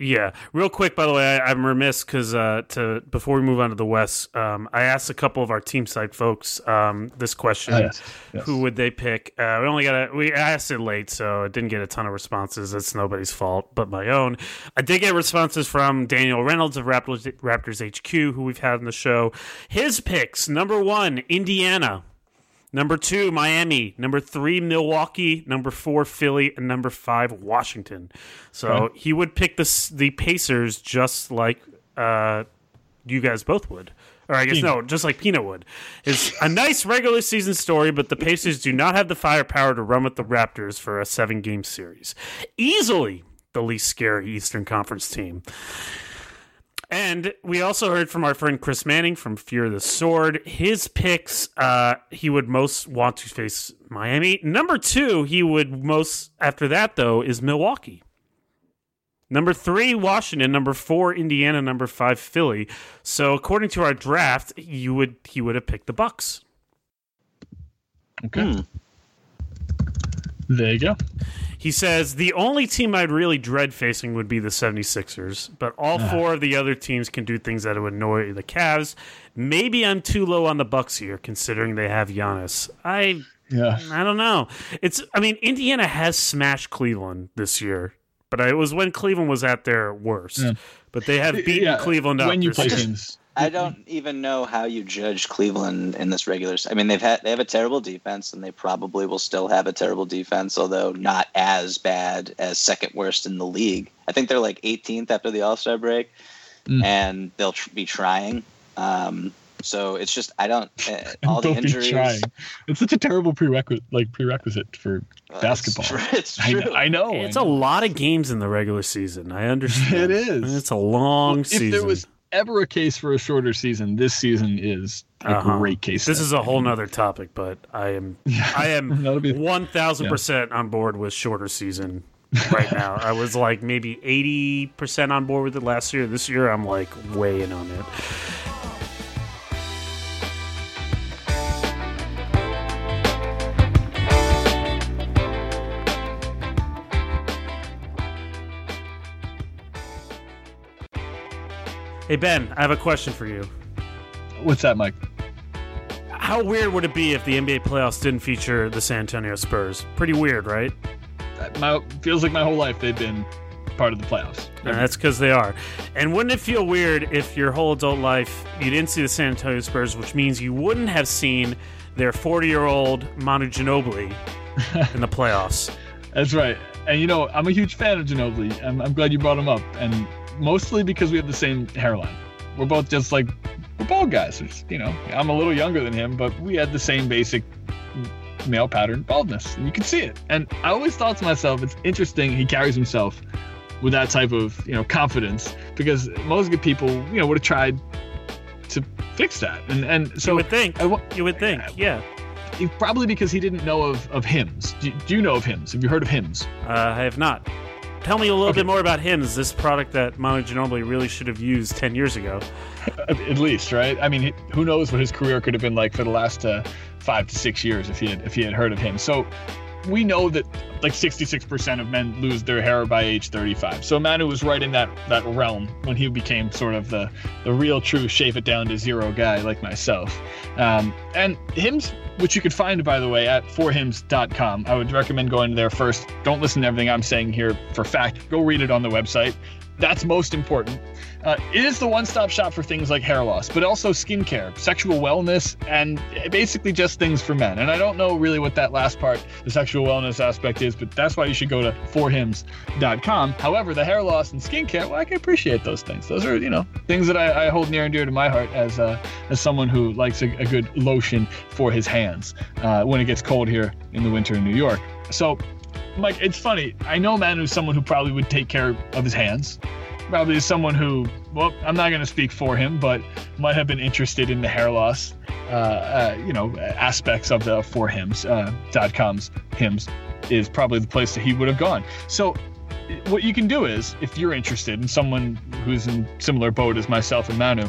yeah, real quick. By the way, I, am remiss because uh, to before we move on to the West, um, I asked a couple of our team side folks um, this question: oh, yes. Yes. Who would they pick? Uh, we only got a, we asked it late, so it didn't get a ton of responses. It's nobody's fault but my own. I did get responses from Daniel Reynolds of Raptors, Raptors HQ, who we've had on the show. His picks: number one, Indiana. Number two, Miami. Number three, Milwaukee. Number four, Philly. And number five, Washington. So okay. he would pick the, the Pacers just like uh, you guys both would. Or I guess no, just like Pina would. It's a nice regular season story, but the Pacers do not have the firepower to run with the Raptors for a seven game series. Easily the least scary Eastern Conference team. And we also heard from our friend Chris Manning from Fear of the Sword. His picks, uh, he would most want to face Miami. Number two, he would most, after that, though, is Milwaukee. Number three, Washington. Number four, Indiana. Number five, Philly. So according to our draft, you would he would have picked the Bucks. Okay. Hmm. There you go. He says the only team I'd really dread facing would be the 76ers, but all ah. four of the other teams can do things that would annoy the Cavs. Maybe I'm too low on the Bucks here considering they have Giannis. I yeah. I don't know. It's I mean Indiana has smashed Cleveland this year but it was when Cleveland was at their worst. Yeah. But they have beaten yeah, Cleveland when you play teams. I don't even know how you judge Cleveland in this regular. I mean, they've had they have a terrible defense, and they probably will still have a terrible defense, although not as bad as second worst in the league. I think they're like 18th after the All Star break, mm. and they'll tr- be trying. Um, so it's just I don't uh, <laughs> all the injuries. It's such a terrible prerequisite, like prerequisite for uh, basketball. It's <laughs> true. I, I, know. It's I know. a lot of games in the regular season. I <laughs> understand. it is. It's a long well, season. If there was ever a case for a shorter season, this season is a uh-huh. great case. This is a whole nother topic, but I am. I am <laughs> one thousand percent on board with shorter season right now. I was like maybe eighty percent on board with it last year. This year I'm like way in on it. Hey Ben, I have a question for you. What's that, Mike? How weird would it be if the NBA playoffs didn't feature the San Antonio Spurs? Pretty weird, right? My feels like my whole life they've been part of the playoffs. And that's because they are. And wouldn't it feel weird if your whole adult life you didn't see the San Antonio Spurs, which means you wouldn't have seen their 40 year old Manu Ginobili <laughs> in the playoffs? That's right. And you know, I'm a huge fan of Ginobili. I'm, I'm glad you brought him up. And mostly because we have the same hairline. We're both just like we're bald guys. It's, you know, I'm a little younger than him, but we had the same basic male pattern baldness, and you can see it. And I always thought to myself, it's interesting he carries himself with that type of you know confidence because most good people you know would have tried to fix that. And and so you would think I, you would think, yeah. Probably because he didn't know of, of Hims. Do, do you know of Hims? Have you heard of Hims? Uh, I have not. Tell me a little okay. bit more about him. Is this product that Manu Ginobili really should have used 10 years ago. At least, right? I mean, who knows what his career could have been like for the last uh, five to six years if he had if he had heard of him. So we know that like 66% of men lose their hair by age 35. So Manu was right in that that realm when he became sort of the the real true shave it down to zero guy like myself. Um, and Hims which you could find, by the way, at forhims.com. I would recommend going there first. Don't listen to everything I'm saying here for fact. Go read it on the website. That's most important. Uh, it is the one stop shop for things like hair loss, but also skincare, sexual wellness, and basically just things for men. And I don't know really what that last part, the sexual wellness aspect, is, but that's why you should go to forhims.com. However, the hair loss and skincare, well, I can appreciate those things. Those are, you know, things that I, I hold near and dear to my heart as uh, as someone who likes a, a good lotion for his hands uh, when it gets cold here in the winter in New York. So Mike, it's funny. I know Manu's someone who probably would take care of his hands probably is someone who, well, I'm not going to speak for him, but might have been interested in the hair loss, uh, uh, you know, aspects of the for hims uh, .com's Hims is probably the place that he would have gone. So what you can do is, if you're interested in someone who's in similar boat as myself and Manu,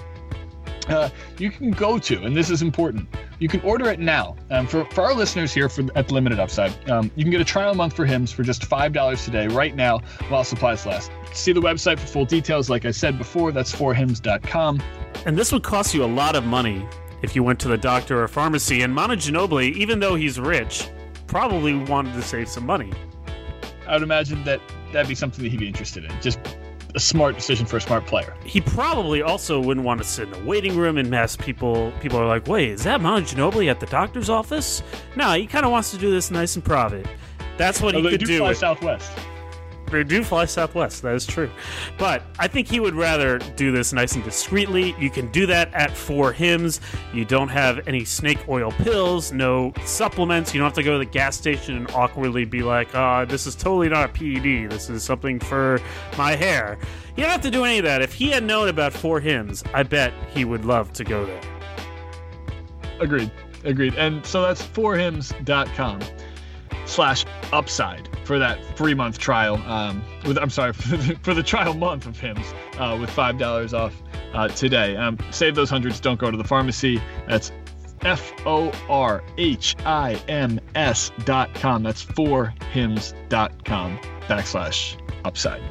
uh, you can go to, and this is important, you can order it now. Um, for, for our listeners here for, at the Limited Upside, um, you can get a trial month for Hims for just $5 today, right now, while supplies last. See the website for full details. Like I said before, that's forhims.com. And this would cost you a lot of money if you went to the doctor or pharmacy. And Manu Ginobili, even though he's rich, probably wanted to save some money. I would imagine that that'd be something that he'd be interested in. Just a smart decision for a smart player. He probably also wouldn't want to sit in a waiting room and mess people. People are like, "Wait, is that Manu Ginobili at the doctor's office?" No, he kind of wants to do this nice and private. That's what he could do. do. Fly Southwest. They do fly Southwest. That is true. But I think he would rather do this nice and discreetly. You can do that at for Hims. You don't have any snake oil pills, no supplements. You don't have to go to the gas station and awkwardly be like, oh, this is totally not a PED. This is something for my hair. You don't have to do any of that. If he had known about for Hims, I bet he would love to go there. Agreed. Agreed. And so that's forhims.com slash upside for that free month trial. Um, with I'm sorry <laughs> for the, for the trial month of Hims uh, with five dollars off uh, today. Um, save those hundreds. Don't go to the pharmacy. That's F O R H I M S dot com. That's for hims dot com backslash upside.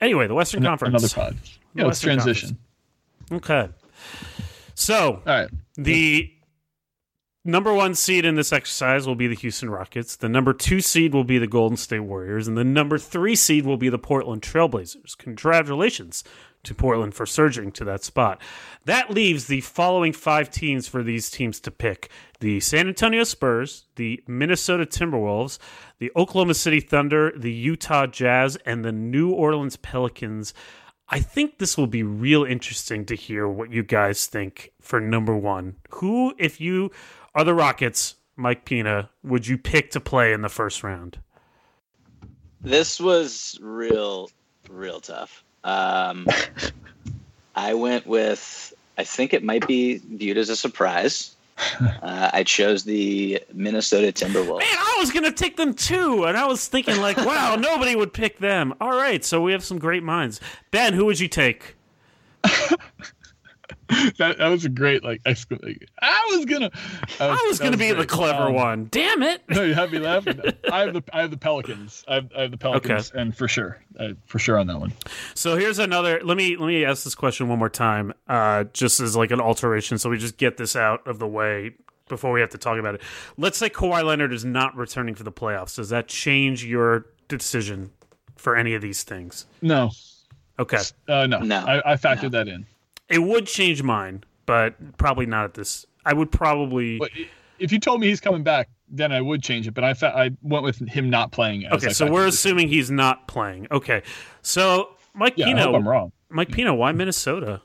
Anyway, the Western An- Conference. Another pod. Yeah, let's transition. Conference. Okay. So, all right. The number one seed in this exercise will be the Houston Rockets. The number two seed will be the Golden State Warriors. And the number three seed will be the Portland Trailblazers. Congratulations to Portland for surging to that spot. That leaves the following five teams for these teams to pick the San Antonio Spurs, the Minnesota Timberwolves, the Oklahoma City Thunder, the Utah Jazz, and the New Orleans Pelicans. I think this will be real interesting to hear what you guys think for number one. Who, if you are the Rockets, Mike Pina, would you pick to play in the first round? This was real, real tough. Um, <laughs> I went with, I think it might be viewed as a surprise. Uh, I chose the Minnesota Timberwolves. Man, I was gonna take them too, and I was thinking like, wow, <laughs> nobody would pick them. All right, so we have some great minds. Ben, who would you take? <laughs> that, that was a great like, I was gonna I was, I was gonna be great. the clever um, one. Damn it! No, you have me laughing. <laughs> I have the I have the Pelicans. I have, I have the Pelicans, okay. and for sure, uh, for sure on that one. So here's another. Let me let me ask this question one more time, uh, just as like an alteration, so we just get this out of the way before we have to talk about it. Let's say Kawhi Leonard is not returning for the playoffs. Does that change your decision for any of these things? No. Okay. Uh, no. No. I, I factored no. that in. It would change mine, but probably not at this. I would probably. But if you told me he's coming back, then I would change it. But I fa- I went with him not playing. okay, so we're assuming he's not playing. Okay, so Mike yeah, Pina. I hope I'm wrong. Mike Pina, why Minnesota?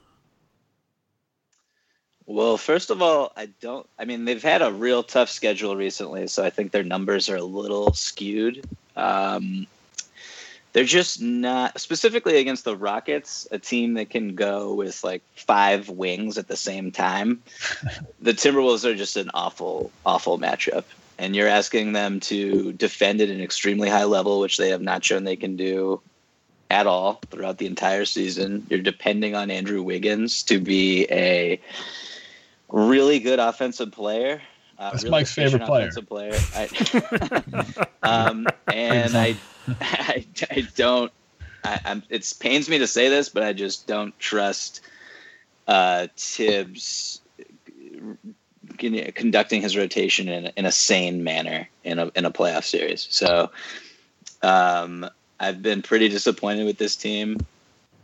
Well, first of all, I don't. I mean, they've had a real tough schedule recently, so I think their numbers are a little skewed. Um, they're just not specifically against the Rockets, a team that can go with like five wings at the same time. the Timberwolves are just an awful, awful matchup. And you're asking them to defend at an extremely high level, which they have not shown they can do at all throughout the entire season. You're depending on Andrew Wiggins to be a really good offensive player. Uh, That's really Mike's favorite player. player. I, <laughs> um, <laughs> and I <laughs> I, I don't. I, it pains me to say this, but I just don't trust uh, Thibs conducting his rotation in, in a sane manner in a in a playoff series. So um, I've been pretty disappointed with this team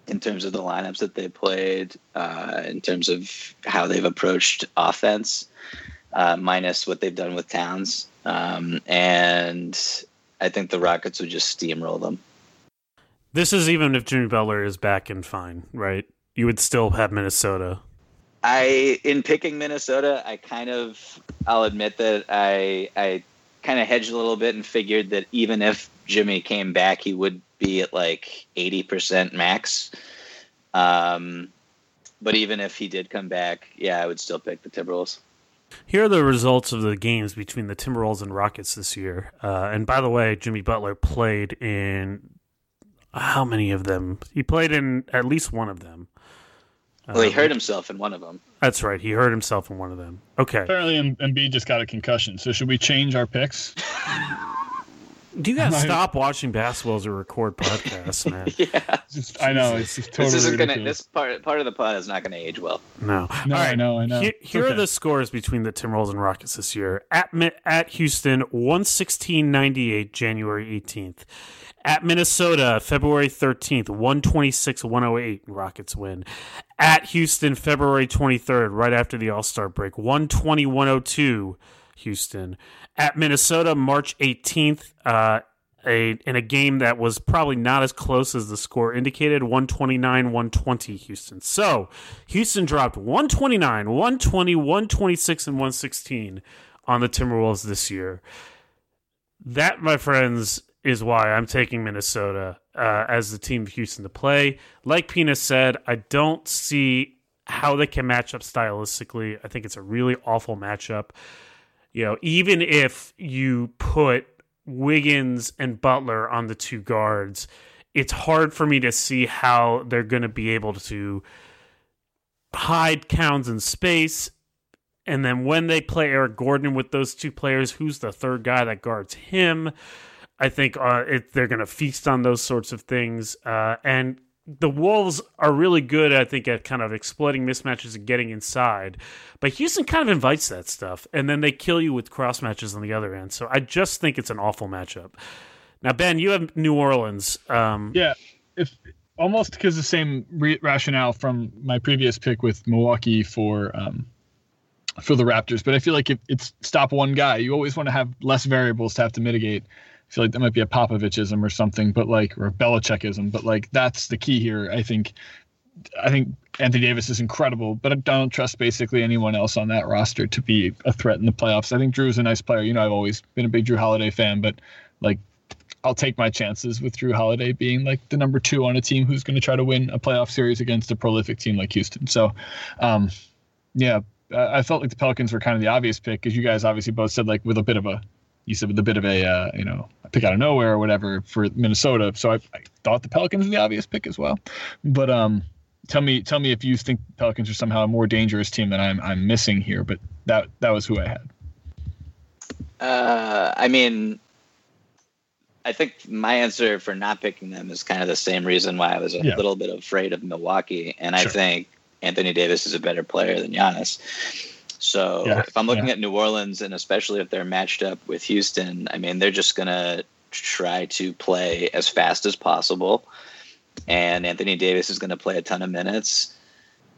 in terms of the lineups that they played, uh, in terms of how they've approached offense, uh, minus what they've done with Towns. Um, and I think the Rockets would just steamroll them. This is even if Jimmy Butler is back and fine, right? You would still have Minnesota. I in picking Minnesota, I kind of I'll admit that I I kind of hedged a little bit and figured that even if Jimmy came back, he would be at like eighty percent max. Um, but even if he did come back, yeah, I would still pick the Timberwolves. Here are the results of the games between the Timberwolves and Rockets this year. Uh, and by the way, Jimmy Butler played in how many of them? He played in at least one of them. Well, he um, hurt himself in one of them. That's right. He hurt himself in one of them. Okay. Apparently, Embiid just got a concussion. So, should we change our picks? <laughs> Do you guys <laughs> stop watching basketball as a record podcast, man? <laughs> yeah, just, I know it's just totally. This isn't ridiculous. gonna. This part part of the pod is not gonna age well. No, no, I know, I know. Here, here okay. are the scores between the Timberwolves and Rockets this year. At at Houston, one sixteen ninety eight, January eighteenth. At Minnesota, February 13th, 126 108, Rockets win. At Houston, February 23rd, right after the All Star break, 120 102, Houston at Minnesota March 18th. Uh, a, in a game that was probably not as close as the score indicated 129 120 Houston. So Houston dropped 129, 120, 126, and 116 on the Timberwolves this year. That, my friends, is why I'm taking Minnesota uh, as the team of Houston to play. Like Pina said, I don't see how they can match up stylistically. I think it's a really awful matchup you know, even if you put Wiggins and Butler on the two guards, it's hard for me to see how they're going to be able to hide Towns in space. And then when they play Eric Gordon with those two players, who's the third guy that guards him? I think uh, it, they're going to feast on those sorts of things. Uh, and the Wolves are really good, I think, at kind of exploiting mismatches and getting inside. But Houston kind of invites that stuff, and then they kill you with cross matches on the other end. So I just think it's an awful matchup. Now, Ben, you have New Orleans. Um, yeah, if almost because the same re- rationale from my previous pick with Milwaukee for um, for the Raptors. But I feel like if it's stop one guy, you always want to have less variables to have to mitigate. I feel like that might be a Popovicism or something, but like or a Belichickism, but like that's the key here. I think I think Anthony Davis is incredible, but I don't trust basically anyone else on that roster to be a threat in the playoffs. I think Jrue is a nice player. You know, I've always been a big Jrue Holiday fan, but like I'll take my chances with Jrue Holiday being like the number two on a team who's going to try to win a playoff series against a prolific team like Houston. So, um, yeah, I felt like the Pelicans were kind of the obvious pick because you guys obviously both said like with a bit of a you said with a bit of a uh, you know a pick out of nowhere or whatever for Minnesota. So I, I, thought the Pelicans were the obvious pick as well. But um, tell me tell me if you think Pelicans are somehow a more dangerous team than I'm I'm missing here. But that that was who I had. Uh, I mean, I think my answer for not picking them is kind of the same reason why I was a yeah. little bit afraid of Milwaukee, and sure. I think Anthony Davis is a better player than Giannis. So yeah, if I'm looking yeah. at New Orleans, and especially if they're matched up with Houston, I mean, they're just going to try to play as fast as possible. And Anthony Davis is going to play a ton of minutes.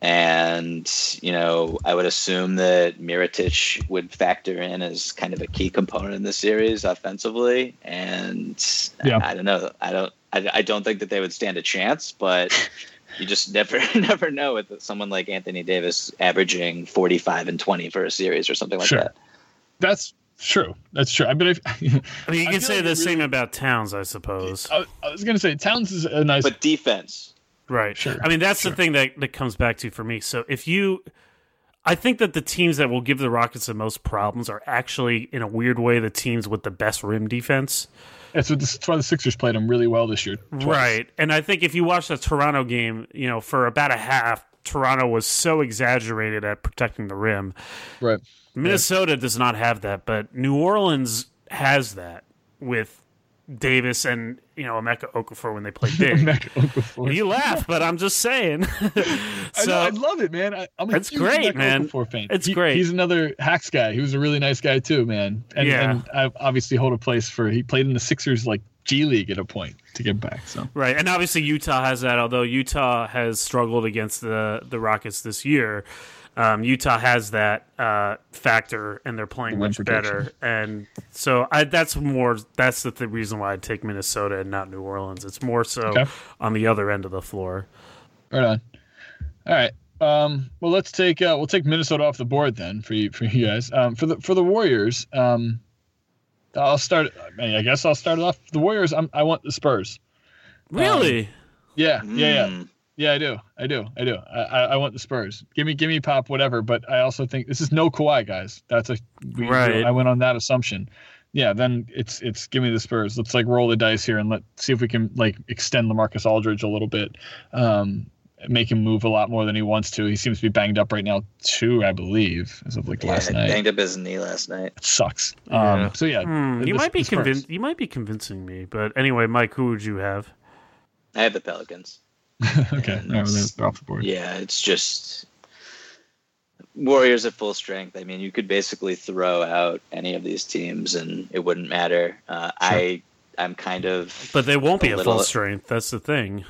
And, you know, I would assume that Mirotic would factor in as kind of a key component in the series offensively. And yeah. I, I don't know. I don't I, I don't think that they would stand a chance, but <laughs> you just never <laughs> never know with someone like Anthony Davis averaging 45 and 20 for a series or something like sure. that. That's true. That's true. I mean, <laughs> I mean, you can say like the really, same about Towns, I suppose. I, I was going to say Towns is a nice, but defense, right? Sure. I mean, that's sure. the thing that that comes back to for me. So if you. I think that the teams that will give the Rockets the most problems are actually, in a weird way, the teams with the best rim defense. That's, what that's why the Sixers played them really well this year. Twice. Right. And I think if you watch the Toronto game, you know, for about a half, Toronto was so exaggerated at protecting the rim. Right. Minnesota yeah. does not have that, but New Orleans has that with Davis and you know Emeka Okafor when they <laughs> play big. you laugh, but I'm just saying. <laughs> so I, I, love it, man. I, am a it's great, Emeka man. Okafor fan. It's he, great. He's another hacks guy. He was a really nice guy too, man. And, yeah. and I obviously hold a place for. He played in the Sixers like G League at a point to get back. So right, and obviously Utah has that. Although Utah has struggled against the the Rockets this year. Um, Utah has that uh, factor, and they're playing much better. And so I, that's more. That's the, the, reason why I take Minnesota and not New Orleans. It's more so okay. on the other end of the floor. Right on. All right. Um, well, let's take uh, we'll take Minnesota off the board then for you for you guys. Um, for the for the Warriors, um, I'll start. I, mean, I guess I'll start it off. The Warriors. I'm, i want the Spurs. Really? Um, yeah, yeah, yeah. Hmm. Yeah, I do. I do. I do. I, I want the Spurs. Give me, give me pop, whatever. But I also think this is no Kawhi, guys. That's a we, right. I went on that assumption. Yeah, then it's it's give me the Spurs. Let's like roll the dice here and let see if we can like extend LaMarcus Aldridge a little bit. Um, make him move a lot more than he wants to. He seems to be banged up right now too, I believe, as of like yeah, last night. Banged up his knee last night. It sucks. Yeah. Um, so yeah, hmm, you might be convinced. You might be convincing me, but anyway, Mike, who would you have? I have the Pelicans. <laughs> okay, no, they're off the board. Yeah, it's just Warriors at full strength. I mean, you could basically throw out any of these teams, and it wouldn't matter. Uh, sure. I I'm kind of, but they won't be at full strength. That's the thing.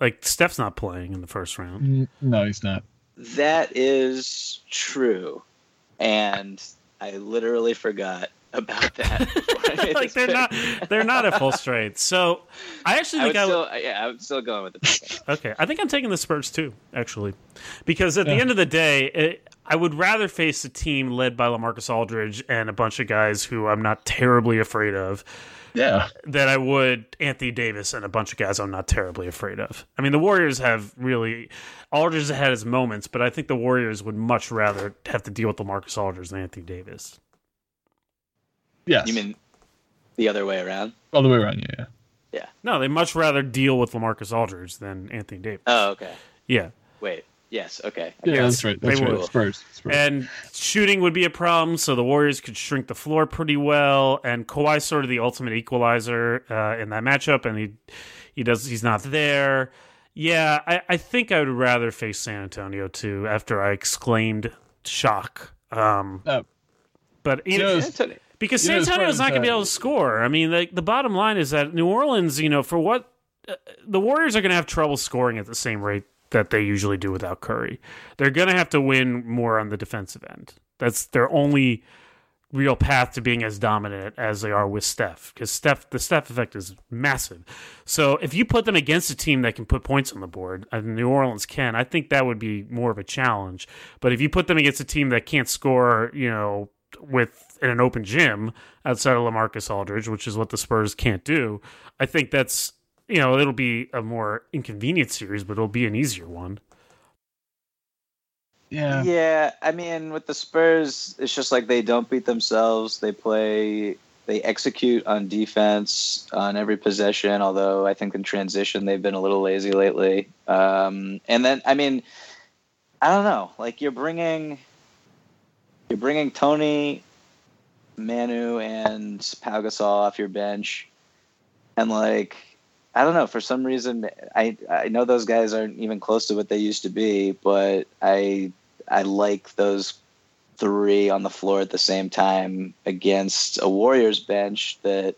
Like Steph's not playing in the first round. No, he's not. That is true, and I literally forgot about that. <laughs> <laughs> like they're not they're not at full strength. So I actually think I, would, I still, yeah, I'm still going with the okay, I think I'm taking the Spurs too, actually, because at yeah. the end of the day, it, I would rather face a team led by LaMarcus Aldridge and a bunch of guys who I'm not terribly afraid of. Yeah. That I would Anthony Davis and a bunch of guys I'm not terribly afraid of. I mean, the Warriors have really Aldridge has had his moments, but I think the Warriors would much rather have to deal with LaMarcus Aldridge than Anthony Davis. Yes. You mean the other way around? All the way around, yeah. Yeah. No, they much rather deal with LaMarcus Aldridge than Anthony Davis. Oh, okay. Yeah. Wait. Yes. Okay. Yeah, that's right. That's right. Spurs, Spurs. And shooting would be a problem, so the Warriors could shrink the floor pretty well. And Kawhi's sort of the ultimate equalizer uh, in that matchup, and he he does he's not there. Yeah, I, I think I would rather face San Antonio too. After I exclaimed shock, um, uh, but you know, because San Antonio is not going to be able to score. I mean, the the bottom line is that New Orleans, you know, for what uh, the Warriors are going to have trouble scoring at the same rate that they usually do without Curry. They're going to have to win more on the defensive end. That's their only real path to being as dominant as they are with Steph because Steph the Steph effect is massive. So if you put them against a team that can put points on the board, and New Orleans can, I think that would be more of a challenge. But if you put them against a team that can't score, you know, with in an open gym outside of LaMarcus Aldridge, which is what the Spurs can't do, I think that's you know it'll be a more inconvenient series, but it'll be an easier one. Yeah. Yeah, I mean, with the Spurs, it's just like they don't beat themselves. They play, they execute on defense on every possession. Although I think in transition they've been a little lazy lately. Um, and then, I mean, I don't know. Like you're bringing, you're bringing Tony, Manu, and Pau Gasol off your bench, and like I don't know. For some reason, I I know those guys aren't even close to what they used to be, but I I like those three on the floor at the same time against a Warriors bench that,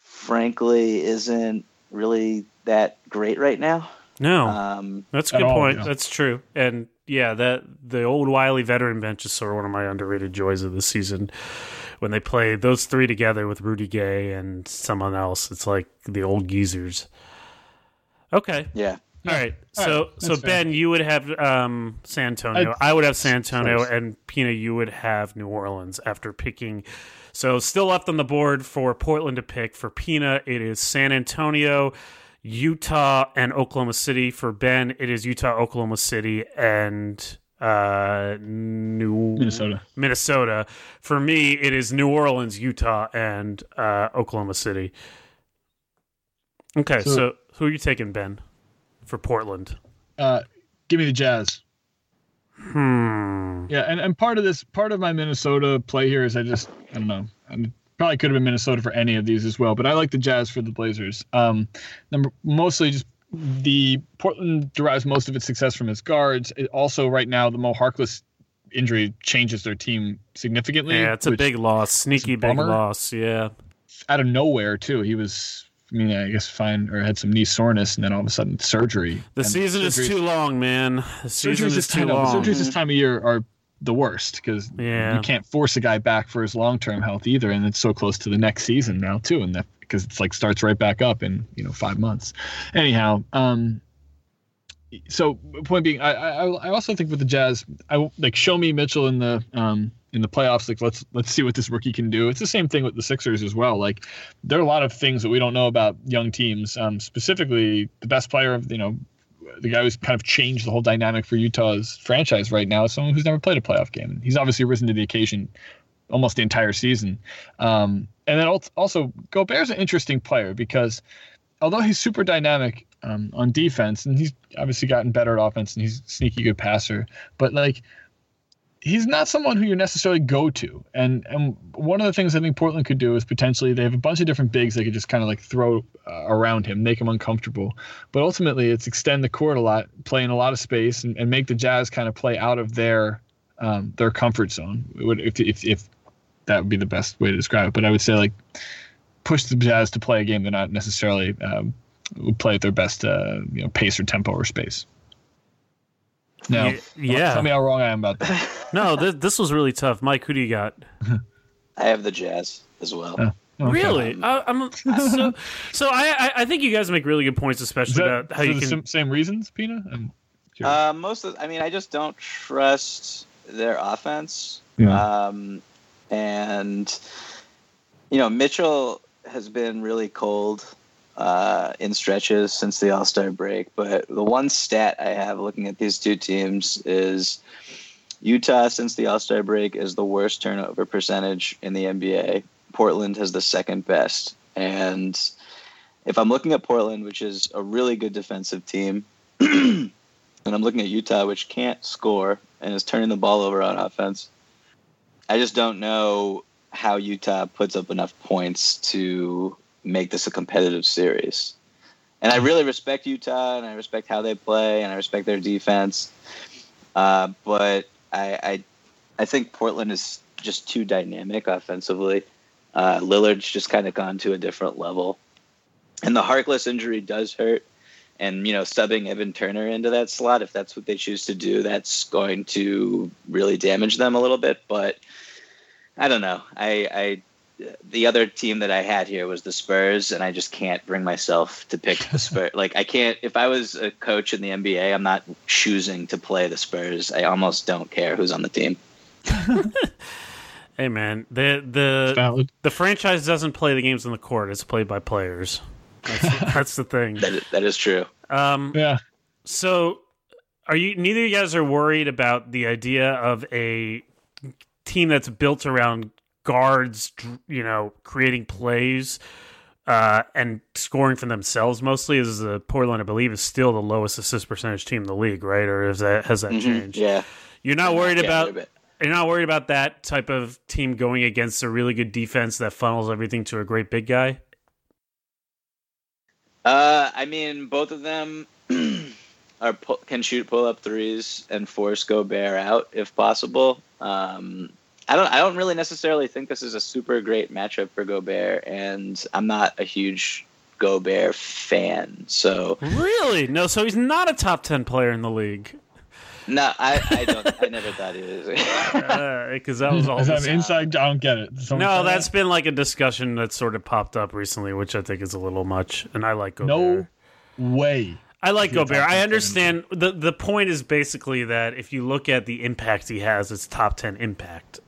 frankly, isn't really that great right now. No, um, that's a good all, point. Yeah. That's true, and yeah, that the old wily veteran bench is sort of one of my underrated joys of the season when they play those three together with Rudy Gay and someone else. It's like the old geezers. Okay. Yeah. All right. So right. so Ben, you would have um, San Antonio. I, I would have San Antonio, and Pina, you would have New Orleans after picking. So still left on the board for Portland to pick. For Pina, it is San Antonio, Utah, and Oklahoma City. For Ben, it is Utah, Oklahoma City, and uh new Minnesota. Minnesota. For me, it is New Orleans, Utah, and uh, Oklahoma City. Okay, so, so, who are you taking, Ben, for Portland? Uh, give me the Jazz. Hmm. Yeah, and, and part of this, part of my Minnesota play here is I just I don't know. I probably could have been Minnesota for any of these as well, but I like the Jazz for the Blazers. Um, number mostly just the Portland derives most of its success from its guards. It also, right now, the Mo Harkless injury changes their team significantly. Yeah, it's a big loss, sneaky big loss. Yeah, out of nowhere too. He was, I mean, I guess fine, or had some knee soreness, and then all of a sudden surgery. The and season is too long, man. The season is too long. Surgeries this time of year are the worst because yeah. you can't force a guy back for his long term health either, and it's so close to the next season now too, and that because it's like starts right back up in you know five months. Anyhow, um, so point being, I, I I also think with the Jazz, I like show me Mitchell in the um in the playoffs. Like let's let's see what this rookie can do. It's the same thing with the Sixers as well. Like there are a lot of things that we don't know about young teams. Um, specifically, the best player of you know the guy who's kind of changed the whole dynamic for Utah's franchise right now is someone who's never played a playoff game. He's obviously risen to the occasion almost the entire season. Um, and then also, Gobert's an interesting player because although he's super dynamic um, on defense, and he's obviously gotten better at offense, and he's a sneaky good passer, but like he's not someone who you necessarily go to. And and one of the things I think Portland could do is potentially they have a bunch of different bigs they could just kind of like throw uh, around him, make him uncomfortable. But ultimately, it's extend the court a lot, play in a lot of space, and, and make the Jazz kind of play out of their um, their comfort zone. If, if if that would be the best way to describe it. But I would say like push the Jazz to play a game they're not necessarily um, would play at their best uh, you know pace or tempo or space. No, yeah. Tell me how wrong I am about that. <laughs> no, this, this was really tough. Mike, who do you got? I have the Jazz as well. Oh. Okay. Really? Uh, I'm, so, so I, I think you guys make really good points, especially that, about how you can. Same reasons, Pina. Uh, most of, I mean, I just don't trust their offense. Yeah. Um, and you know Mitchell has been really cold uh, in stretches since the All Star break. But the one stat I have looking at these two teams is Utah since the All Star break is the worst turnover percentage in the NBA. Portland has the second best, and if I'm looking at Portland, which is a really good defensive team, <clears throat> and I'm looking at Utah, which can't score and is turning the ball over on offense, I just don't know how Utah puts up enough points to make this a competitive series. and I really respect Utah, and I respect how they play, and I respect their defense. Uh, but I, I, I think Portland is just too dynamic offensively. Uh, Lillard's just kind of gone to a different level, and the Harkless injury does hurt. And you know, subbing Evan Turner into that slot, if that's what they choose to do, that's going to really damage them a little bit. But I don't know. I, I the other team that I had here was the Spurs, and I just can't bring myself to pick the <laughs> Spurs. like I can't. If I was a coach in the NBA, I'm not choosing to play the Spurs. I almost don't care who's on the team. <laughs> hey man, the the the franchise doesn't play the games on the court; it's played by players. That's, <laughs> that's the thing. That is, that is true. Um, yeah. So, are you? Neither of you guys are worried about the idea of a team that's built around guards, you know, creating plays uh, and scoring for themselves mostly. Is the Portland, I believe, is still the lowest assist percentage team in the league, right? Or is that has that mm-hmm. changed? Yeah, you're not worried about. You're not worried about that type of team going against a really good defense that funnels everything to a great big guy. Uh, I mean, both of them <clears throat> are can shoot pull up threes and force Gobert out if possible. Um, I don't I don't really necessarily think this is a super great matchup for Gobert, and I'm not a huge Gobert fan. So really, no. So he's not a top ten player in the league. No, I, I don't. I never thought he was. <laughs> Because uh, that was all. <laughs> Is that inside? I don't get it. no, that's that? been like a discussion that sort of popped up recently, which I think is a little much. And I like Gobert. No way. I like Gobert. I understand the the point is basically that if you look at the impact he has, it's top ten impact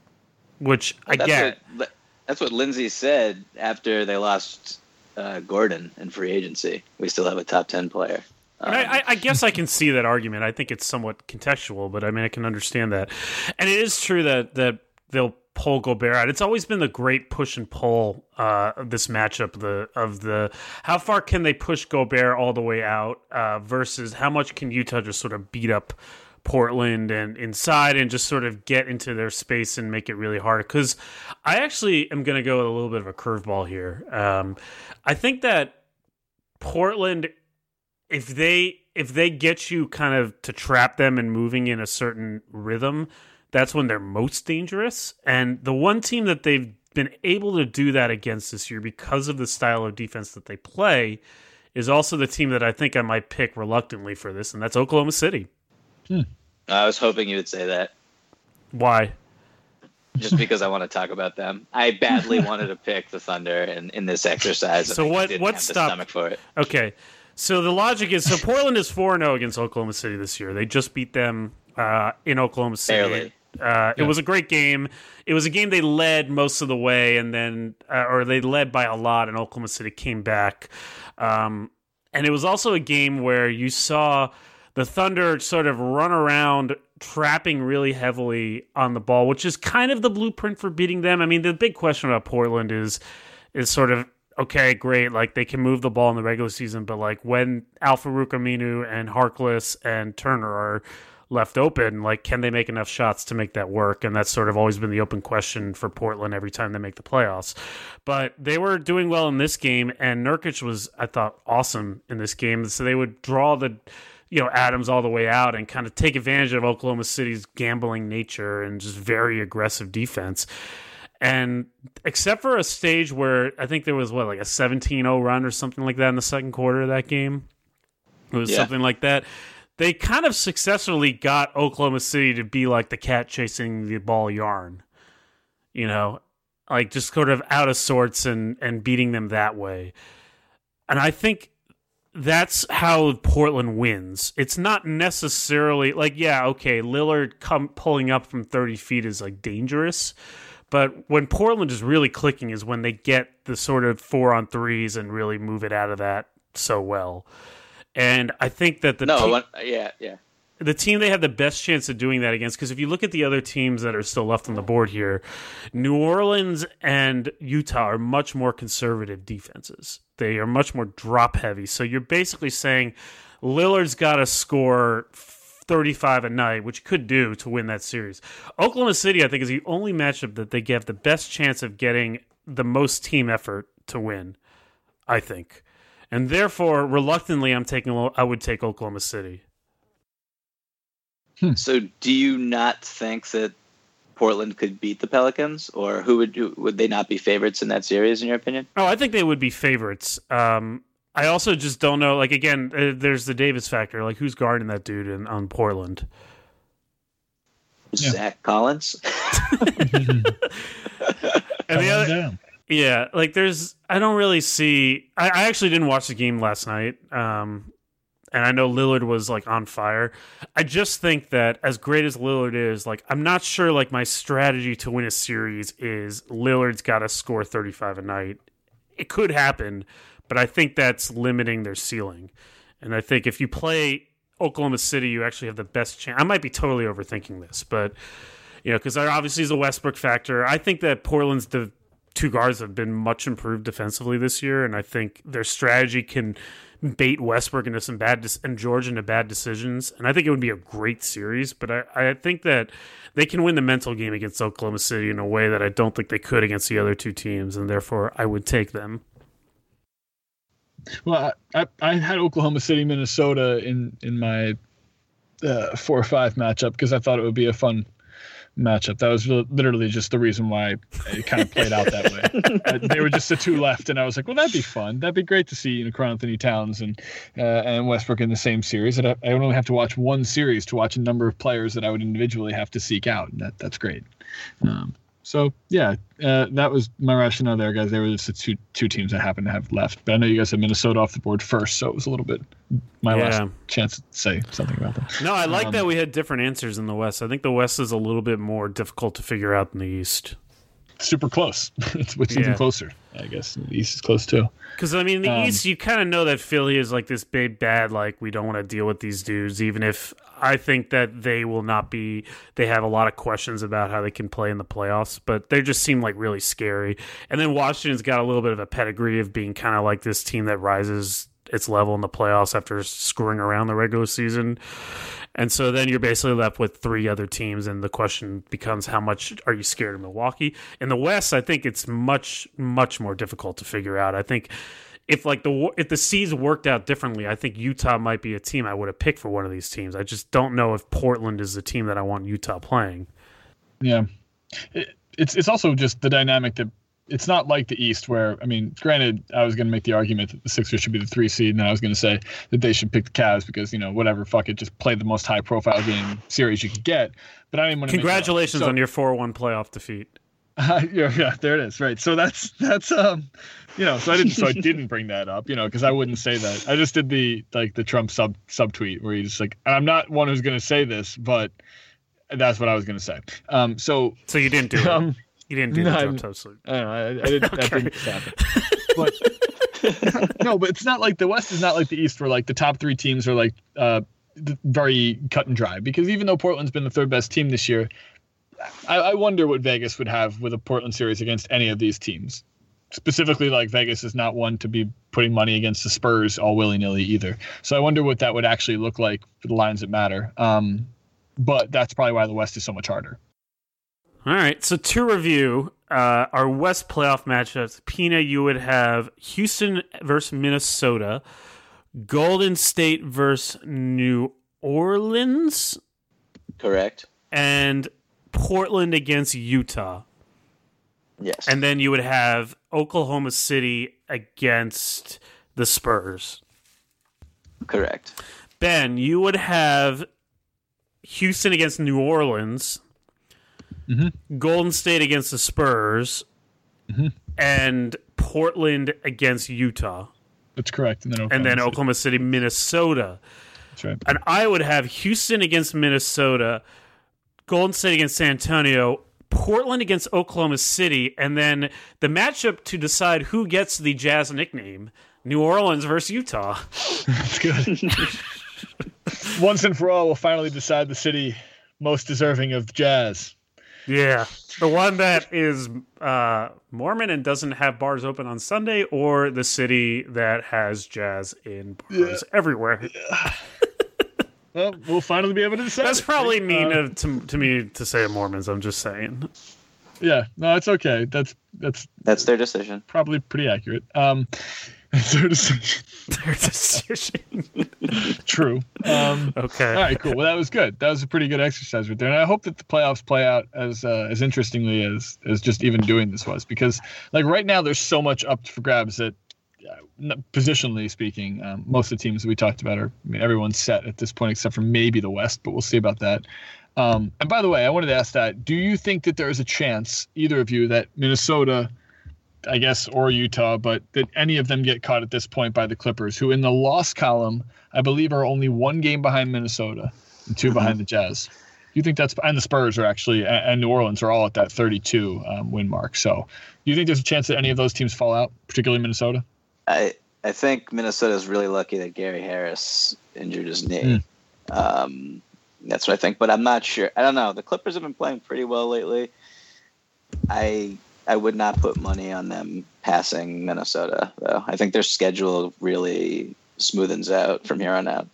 which I get. What, that's what Lindsey said after they lost uh, Gordon in free agency. We still have a top ten player. Um, I, I, guess I can see that argument. I think it's somewhat contextual, but I mean I can understand that. And it is true that that they'll pull Gobert out. It's always been the great push and pull uh, of this matchup. The of the how far can they push Gobert all the way out uh, versus how much can Utah just sort of beat up Portland and inside and just sort of get into their space and make it really hard. Because I actually am going to go with a little bit of a curveball here. Um, I think that Portland, if they if they get you kind of to trap them and moving in a certain rhythm, that's when they're most dangerous. And the one team that they've been able to do that against this year because of the style of defense that they play is also the team that I think I might pick reluctantly for this, and that's Oklahoma City. Hmm. I was hoping you would say that. Why? Just because I want to talk about them. I badly <laughs> wanted to pick the Thunder in, in this exercise. So what? What stomach for it? Okay. So the logic is so Portland is four zero oh against Oklahoma City this year. They just beat them uh, in Oklahoma City. Barely. Uh, it was a great game. It was a game they led most of the way, and then, uh, or they led by a lot, and Oklahoma City came back. Um, and it was also a game where you saw the Thunder sort of run around trapping really heavily on the ball, which is kind of the blueprint for beating them. I mean, the big question about Portland is is sort of okay, great, like they can move the ball in the regular season, but like when Al-Farouq Aminu and Harkless and Turner are left open, like can they make enough shots to make that work? And that's sort of always been the open question for Portland every time they make the playoffs. But they were doing well in this game, and Nurkic was, I thought, awesome in this game. So they would draw the you know Adams all the way out and kind of take advantage of Oklahoma City's gambling nature and just very aggressive defense. And except for a stage where I think there was what like a 17-0 run or something like that in the second quarter of that game. It was yeah. something like that. They kind of successfully got Oklahoma City to be like the cat chasing the ball yarn. You know, like just sort of out of sorts and and beating them that way. And I think that's how Portland wins. It's not necessarily like, yeah, okay, Lillard come pulling up from 30 feet is like dangerous. But when Portland is really clicking is when they get the sort of four on threes and really move it out of that so well. And I think that the no, te- one, yeah, yeah, the team they have the best chance of doing that against because if you look at the other teams that are still left on the board here new orleans and utah are much more conservative defenses they are much more drop heavy so you're basically saying lillard's got to score 35 a night which could do to win that series oklahoma city i think is the only matchup that they give the best chance of getting the most team effort to win i think and therefore, reluctantly, I'm taking. I would take Oklahoma City. Hmm. So, do you not think that Portland could beat the Pelicans, or who would would they not be favorites in that series? In your opinion? Oh, I think they would be favorites. Um, I also just don't know. Like again, uh, there's the Davis factor. Like who's guarding that dude in, on Portland? Yeah. Zach Collins. <laughs> <laughs> and the other, yeah, like there's, I don't really see. I, I actually didn't watch the game last night, um, and I know Lillard was like on fire. I just think that as great as Lillard is, like I'm not sure like my strategy to win a series is Lillard's got to score 35 a night. It could happen, but I think that's limiting their ceiling. And I think if you play Oklahoma City, you actually have the best chance. I might be totally overthinking this, but you know, because there obviously is a Westbrook factor. I think that Portland's the two guards have been much improved defensively this year, and I think their strategy can bait Westbrook into some bad de- and George into bad decisions. And I think it would be a great series, but I, I think that they can win the mental game against Oklahoma City in a way that I don't think they could against the other two teams, and therefore I would take them. Well, I, I had Oklahoma City, Minnesota in in my uh, four or five matchup because I thought it would be a fun matchup. That was literally just the reason why it kind of played out that way. <laughs> Uh, they were just the two left, and I was like, well, that'd be fun. That'd be great to see you know Karl-Anthony Towns and uh, and Westbrook in the same series. And I, I only have to watch one series to watch a number of players that I would individually have to seek out, and that that's great. Um, so yeah, uh, that was my rationale there, guys. There was the two two teams I happened to have left, but I know you guys had Minnesota off the board first, so it was a little bit my yeah. last chance to say something about that. No, I like um, that we had different answers in the West. I think the West is a little bit more difficult to figure out than the East. Super close. <laughs> it's, yeah. even closer. I guess the East is close too. Because I mean, the um, East, you kind of know that Philly is like this big bad. Like we don't want to deal with these dudes, even if I think that they will not be. They have a lot of questions about how they can play in the playoffs, but they just seem like really scary. And then Washington's got a little bit of a pedigree of being kind of like this team that rises its level in the playoffs after screwing around the regular season. And so then you're basically left with three other teams, and the question becomes how much are you scared of Milwaukee? In the West, I think it's much, much more difficult to figure out. I think if like the if the seeds worked out differently, I think Utah might be a team I would have picked for one of these teams. I just don't know if Portland is the team that I want Utah playing. Yeah, it, it's it's also just the dynamic that it's not like the East, where I mean, granted, I was going to make the argument that the Sixers should be the three seed, and I was going to say that they should pick the Cavs because you know whatever, fuck it, just play the most high profile game series you could get. But I didn't want to. Congratulations so, on your four one playoff defeat. Uh, <laughs> yeah, yeah, there it is. Right. So that's that's um, you know, so I didn't so I <laughs> didn't bring that up, you know, because I wouldn't say that. I just did the like the Trump sub sub tweet where he's just like, I'm not one who's going to say this, but that's what I was going to say. Um, so so you didn't do um, it. You didn't do no, the Trump toast I, know, I, I didn't. <laughs> okay. That didn't happen. But no, but it's not like the West is not like the East, where like the top three teams are like uh, very cut and dry. Because even though Portland's been the third best team this year, I, I wonder what Vegas would have with a Portland series against any of these teams. Specifically, like Vegas is not one to be putting money against the Spurs all willy nilly either. So I wonder what that would actually look like for the lines that matter. Um, but that's probably why the West is so much harder. All right. So to review uh, our West playoff matchups, Pina, you would have Houston versus Minnesota, Golden State versus New Orleans. Correct. And Portland against Utah. Yes. And then you would have Oklahoma City against the Spurs. Correct. Ben, you would have Houston against New Orleans, mm-hmm. Golden State against the Spurs, mm-hmm. and Portland against Utah. That's correct. And then Oklahoma, and then Oklahoma City, Minnesota. That's right. And I would have Houston against Minnesota, Golden State against San Antonio, Portland against Oklahoma City, and then the matchup to decide who gets the Jazz nickname: New Orleans versus Utah. That's good. <laughs> Once and for all, we'll finally decide the city most deserving of Jazz. Yeah, the one that is uh, Mormon and doesn't have bars open on Sunday, or the city that has jazz in bars yeah. everywhere. Yeah. Well, we'll finally be able to decide. That's probably mean uh, to, to me to say Mormons. I'm just saying. Yeah, no, it's okay. That's that's that's their decision. Probably pretty accurate. Um, <laughs> It's their decision. <laughs> Their decision. <laughs> True. Um, okay. All right, cool. Well, that was good. That was a pretty good exercise right there, and I hope that the playoffs play out as uh, as interestingly as as just even doing this was, because like right now there's so much up for grabs that. Uh, positionally speaking, um, most of the teams we talked about are, I mean, everyone's set at this point except for maybe the West, but we'll see about that. Um, and by the way, I wanted to ask that: Do you think that there is a chance, either of you, that Minnesota I guess, or Utah, but that any of them get caught at this point by the Clippers, who in the loss column, I believe, are only one game behind Minnesota and 2 mm-hmm. behind the Jazz. Do you think that's and the Spurs are actually and New Orleans are all at that 32 um, win mark. So, do you think there's a chance that any of those teams fall out, particularly Minnesota? I I think Minnesota is really lucky that Gary Harris injured his knee. Mm. Um, that's what I think, but I'm not sure. I don't know. The Clippers have been playing pretty well lately. I I would not put money on them passing Minnesota, though. I think their schedule really smoothens out from here on out.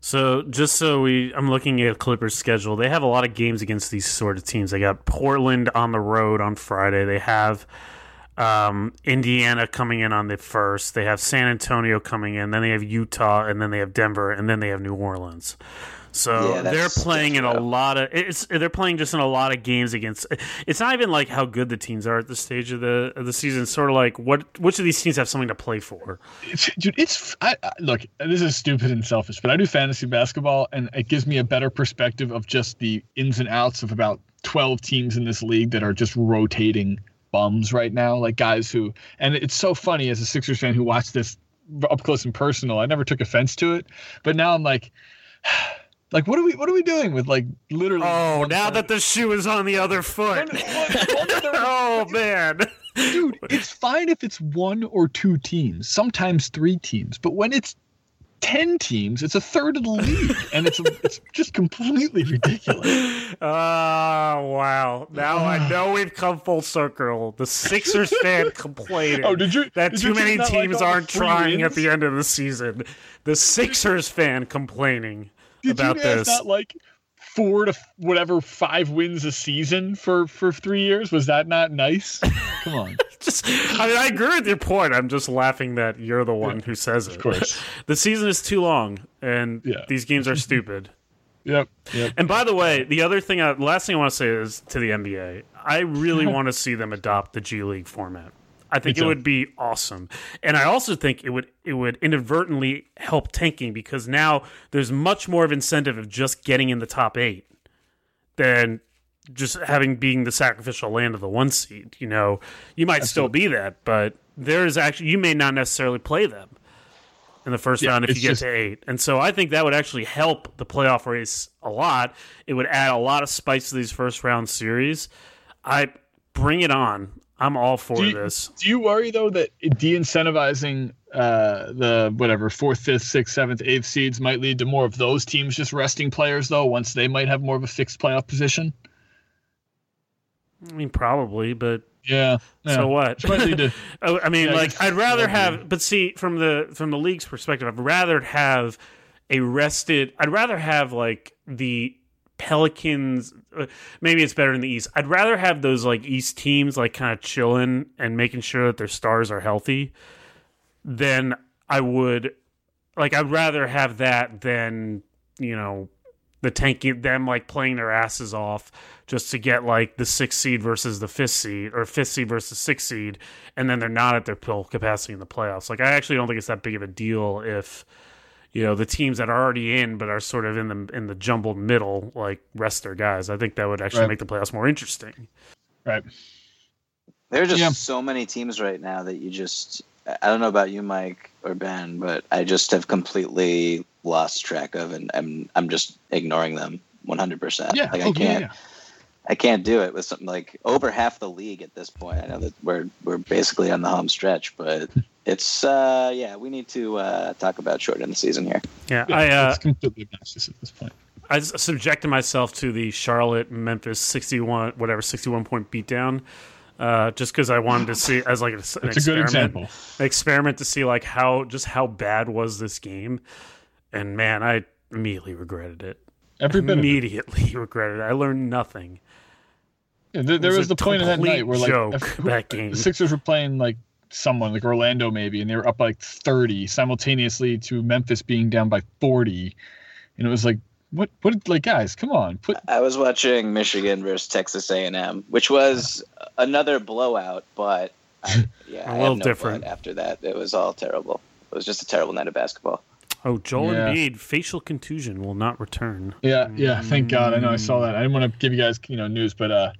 So just so we, I'm looking at Clippers' schedule. They have a lot of games against these sort of teams. They got Portland on the road on Friday. They have um, Indiana coming in on the first. They have San Antonio coming in. Then they have Utah, and then they have Denver, and then they have New Orleans. So yeah, they're playing in a lot of it's they're playing just in a lot of games against it's not even like how good the teams are at this stage of the of the season. It's sort of like what which of these teams have something to play for. It's, dude, it's I, I, look, this is stupid and selfish, but I do fantasy basketball and it gives me a better perspective of just the ins and outs of about 12 teams in this league that are just rotating bums right now, like guys who and it's so funny as a Sixers fan who watched this up close and personal. I never took offense to it, but now I'm like <sighs> like, what are we? What are we doing with like literally? Oh, now that the shoe is on the other foot. <laughs> oh man, dude, it's fine if it's one or two teams, sometimes three teams, but when it's 10 teams. It's a third of the league, <laughs> and it's it's just completely ridiculous. Oh, <laughs> wow. Now I <sighs> know we've come full circle. The Sixers fan complaining oh, did you, that did too you many teams like aren't trying wins? at the end of the season. The Sixers fan complaining did about you this. Not like four to whatever five wins a season for for three years. Was that not nice? <laughs> Come on. <laughs> just, I mean, I agree with your point. I'm just laughing that you're the one yeah, who says it. Of course. <laughs> the season is too long, and yeah. these games are stupid. Yep, yep. And by the way, the other thing, I, last thing I want to say is to the NBA, I really want to see them adopt the G League format. I think it would be awesome, and I also think it would it would inadvertently help tanking because now there's much more of incentive of just getting in the top eight than just having being the sacrificial land of the one seed. You know, you might Absolutely. still be that, but there is actually you may not necessarily play them in the first yeah, round if you get just, to eight. And so I think that would actually help the playoff race a lot. It would add a lot of spice to these first round series. I bring it on. I'm all for do you, this. Do you worry though that de-incentivizing uh, the whatever fourth, fifth, sixth, seventh, eighth seeds might lead to more of those teams just resting players though once they might have more of a fixed playoff position? I mean, probably, but yeah. yeah. So what? To, <laughs> I mean, yeah, like I'd rather have, but see, from the from the league's perspective, I'd rather have a rested. I'd rather have like the Pelicans. Uh, maybe it's better in the East. I'd rather have those like East teams like kind of chilling and making sure that their stars are healthy than I would. Like I'd rather have that than you know the tanking them like playing their asses off just to get like the sixth seed versus the fifth seed or fifth seed versus sixth seed, and then they're not at their full capacity in the playoffs. Like I actually don't think it's that big of a deal if you know the teams that are already in but are sort of in the in the jumbled middle like rest their guys. I think that would actually right. make the playoffs more interesting. Right. There are just yeah. so many teams right now that you just I don't know about you, Mike or Ben, but I just have completely lost track of, and I'm I'm just ignoring them 100. percent Yeah, like I oh, can't. Yeah. I can't do it with something like over half the league at this point. I know that we're we're basically on the home stretch, but <laughs> it's uh yeah, we need to uh, talk about shortening the season here. Yeah, yeah I uh, it's completely obnoxious at this point. I subjected myself to the Charlotte Memphis sixty one whatever sixty one point beatdown. Uh, just because I wanted to see as like an, <laughs> an experiment, an experiment to see like how just how bad was this game, and man, I immediately regretted it. Every bit immediately <laughs> regretted it. I learned nothing. Yeah, there, there was, was the point of that night where like joke, that game. the Sixers were playing like someone like Orlando maybe, and they were up like 30 simultaneously to Memphis being down by 40, and it was like, what? What? Like, guys, come on. Put. I was watching Michigan versus Texas A&M, which was another blowout, but I, <laughs> yeah, A I little no different. After that, it was all terrible. It was just a terrible night of basketball. Oh, Joel Yeah. Embiid, facial contusion will not return. Yeah, yeah. Thank God. I know I saw that. I didn't want to give you guys, you know, news, but uh,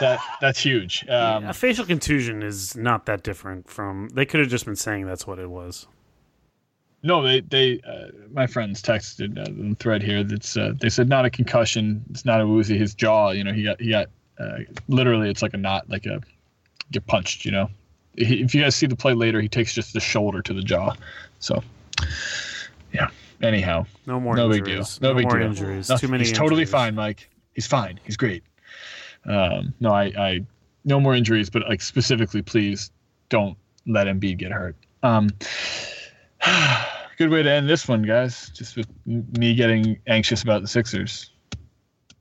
that that's huge. Um, a facial contusion is not that different from. They could have just been saying that's what it was. No, they they uh, my friends texted uh, in the thread here. That's uh, they said not a concussion. It's not a woozy. His jaw, you know, he got he got uh, literally. It's like a knot, like a get punched. You know, he, if you guys see the play later, he takes just the shoulder to the jaw. So, yeah. Anyhow, No more no big deal. No, big more deal. injuries. Nothing- Too many. He's totally fine, Mike. He's fine. He's great. Um, no, I, I, no more injuries, but like specifically, please don't let Embiid get hurt. Um, <sighs> good way to end this one, guys. Just with me getting anxious about the Sixers.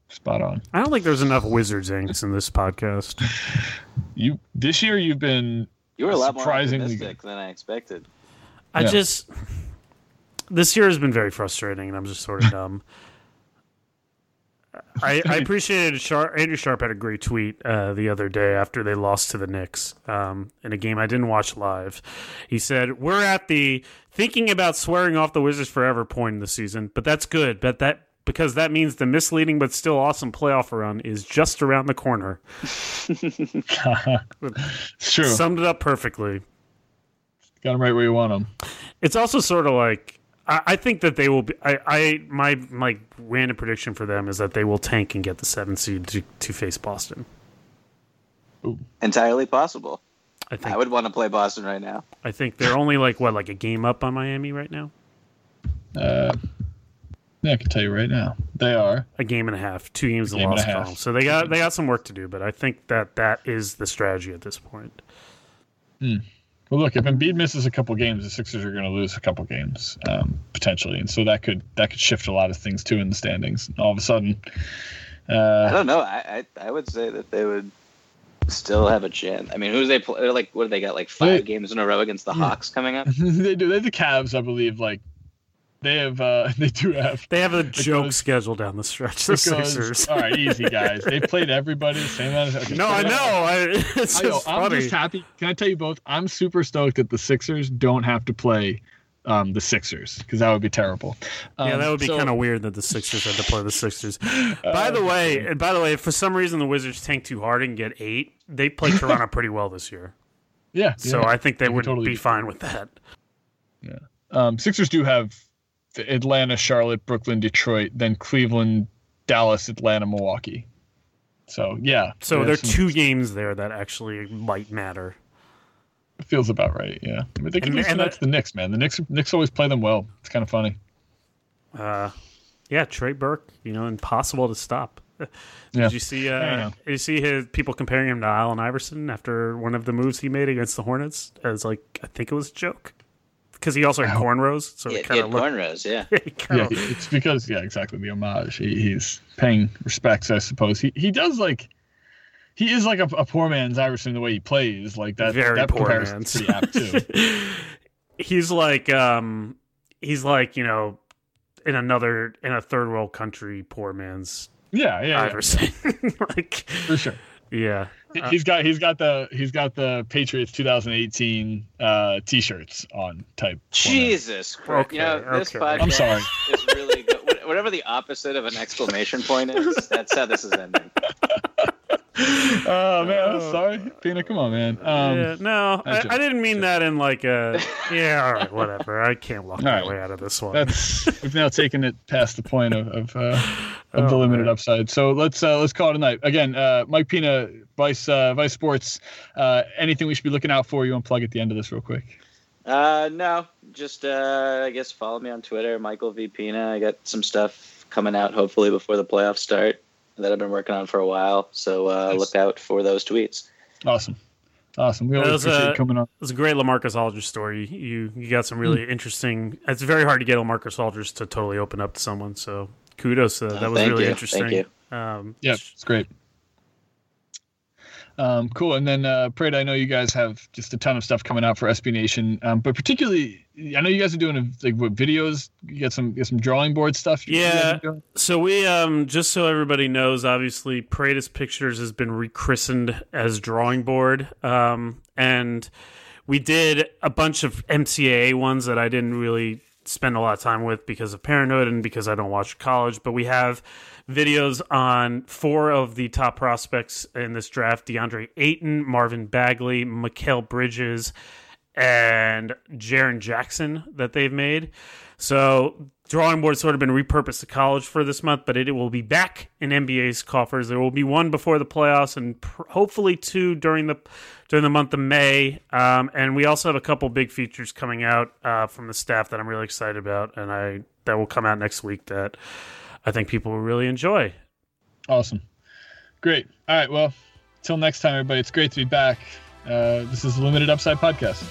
Spot on. I don't think there's enough Wizards inks in this podcast. <laughs> You this year you've been You were a lot more Surprisingly optimistic than I expected. I Yeah. just this year has been very frustrating, and I'm just sort of <laughs> dumb. I, I appreciated Sharp. Andrew Sharp had a great tweet uh, the other day after they lost to the Knicks um, in a game I didn't watch live. He said, "We're at the thinking about swearing off the Wizards forever point in the season, but that's good. But that because that means the misleading but still awesome playoff run is just around the corner." <laughs> it's true. Summed it up perfectly. Got them right where you want them. It's also sort of like I, I think that they will be. I, I my my random prediction for them is that they will tank and get the seven seed to, to face Boston. Entirely possible. I think I would want to play Boston right now. I think they're only like what like a game up on Miami right now, Uh, yeah, I can tell you right now. They are. a game and a half, two games and Game and a half. column. So they got they got some work to do, but I think that that is the strategy at this point. Well, look, if Embiid misses a couple games, the Sixers are going to lose a couple games um, potentially, and so that could that could shift a lot of things too in the standings. All of a sudden, I uh, don't know. I, I I would say that they would still have a chance. I mean, who do they play? Like, what do they got? Like five They- games in a row against the Hawks coming up. <laughs> they do. They have the Cavs, I believe. Like they have, uh, <laughs> they do have. They have a <laughs> joke schedule down the stretch. The because- Sixers. all right, easy guys. They <laughs> played everybody the same amount. Of, okay, no, I know. I, it's I know. just I'm funny. just happy. Can I tell you both? I'm super stoked that the Sixers don't have to play um, the Sixers because that would be terrible. Yeah, Um, that would be so- kind of weird that the Sixers had to play the Sixers. by the way, and by the way, if for some reason the Wizards tank too hard and get eight, they play Toronto pretty well this year. Yeah. So yeah. I think they They would totally be fine with that. Um, Sixers do have Atlanta, Charlotte, Brooklyn, Detroit, then Cleveland, Dallas, Atlanta, Milwaukee. So yeah, So there are some- two games there that actually might matter. feels about right. Yeah, I mean, they can And- and tonight that- to the Knicks, man. The Knicks, Knicks always play them well. It's kind of funny. Uh, yeah, Trey Burke, you know, impossible to stop. <laughs> Did Yeah. you see? Uh, did you see his people comparing him to Allen Iverson after one of the moves he made against the Hornets? As like, I think it was a joke because he also had cornrows, so Yeah, it he kind had of looked. cornrows. Yeah. <laughs> Yeah, it's because yeah, exactly the homage. He, he's paying respects, I suppose. He he does like. He is like a, a poor man's Iverson in the way he plays. Like that. Very that poor man's. pretty apt too. <laughs> he's like um he's like you know in another in a third world country poor man's Yeah, yeah, yeah, Iverson <laughs> like for sure. Yeah He- he's got he's got the he's got the Patriots 2018 uh, t-shirts on type. Jesus Christ. you know, Okay, this okay. podcast I'm sorry. is really good. Whatever the opposite of an exclamation point is, that's how this is ending. <laughs> Oh man, I'm sorry, Pina. Come on, man. Um, yeah, no I, I didn't mean that in like a <laughs> yeah all right whatever i can't walk my right. way out of this one That's we've now taken it past the point of of, uh, <laughs> of the Oh, limited man. upside. So let's uh, let's call it a night. Again, uh, Mike Pina, Vice uh, Vice Sports. Uh, anything we should be looking out for? You want to plug at the end of this real quick? Uh, no, just uh, I guess follow me on Twitter, Michael V Pina. I got some stuff coming out hopefully before the playoffs start that I've been working on for a while. So uh, Nice. look out for those tweets. Awesome, awesome. We always was, appreciate you coming on. it was a great Lamarcus Aldridge story. You you got some really interesting. It's very hard to get Lamarcus Aldridge to totally open up to someone. So kudos. Uh, that was really you, interesting. thank Um, Yeah, it's great. Um, cool. And then, uh, Prada, I know you guys have just a ton of stuff coming out for SB Nation, um, but particularly, I know you guys are doing a, like what videos. You got some get some drawing board stuff. Yeah. So we um just so everybody knows, obviously, Prada's Pictures has been rechristened as Drawing Board, um, and we did a bunch of NCAA ones that I didn't really spend a lot of time with because of parenthood and because I don't watch college. But we have videos on four of the top prospects in this draft DeAndre Ayton, Marvin Bagley, Mikal Bridges, and Jaren Jackson that they've made. So drawing board sort of been repurposed to college for this month, but it, it will be back in NBA's coffers. There will be one before the playoffs, and pr- hopefully two during the during the month of May. Um, and we also have a couple big features coming out uh, from the staff that I'm really excited about, and I that will come out next week that I think people will really enjoy. Awesome, great. All right, well, till next time, everybody. It's great to be back. Uh, this is the Limited Upside Podcast.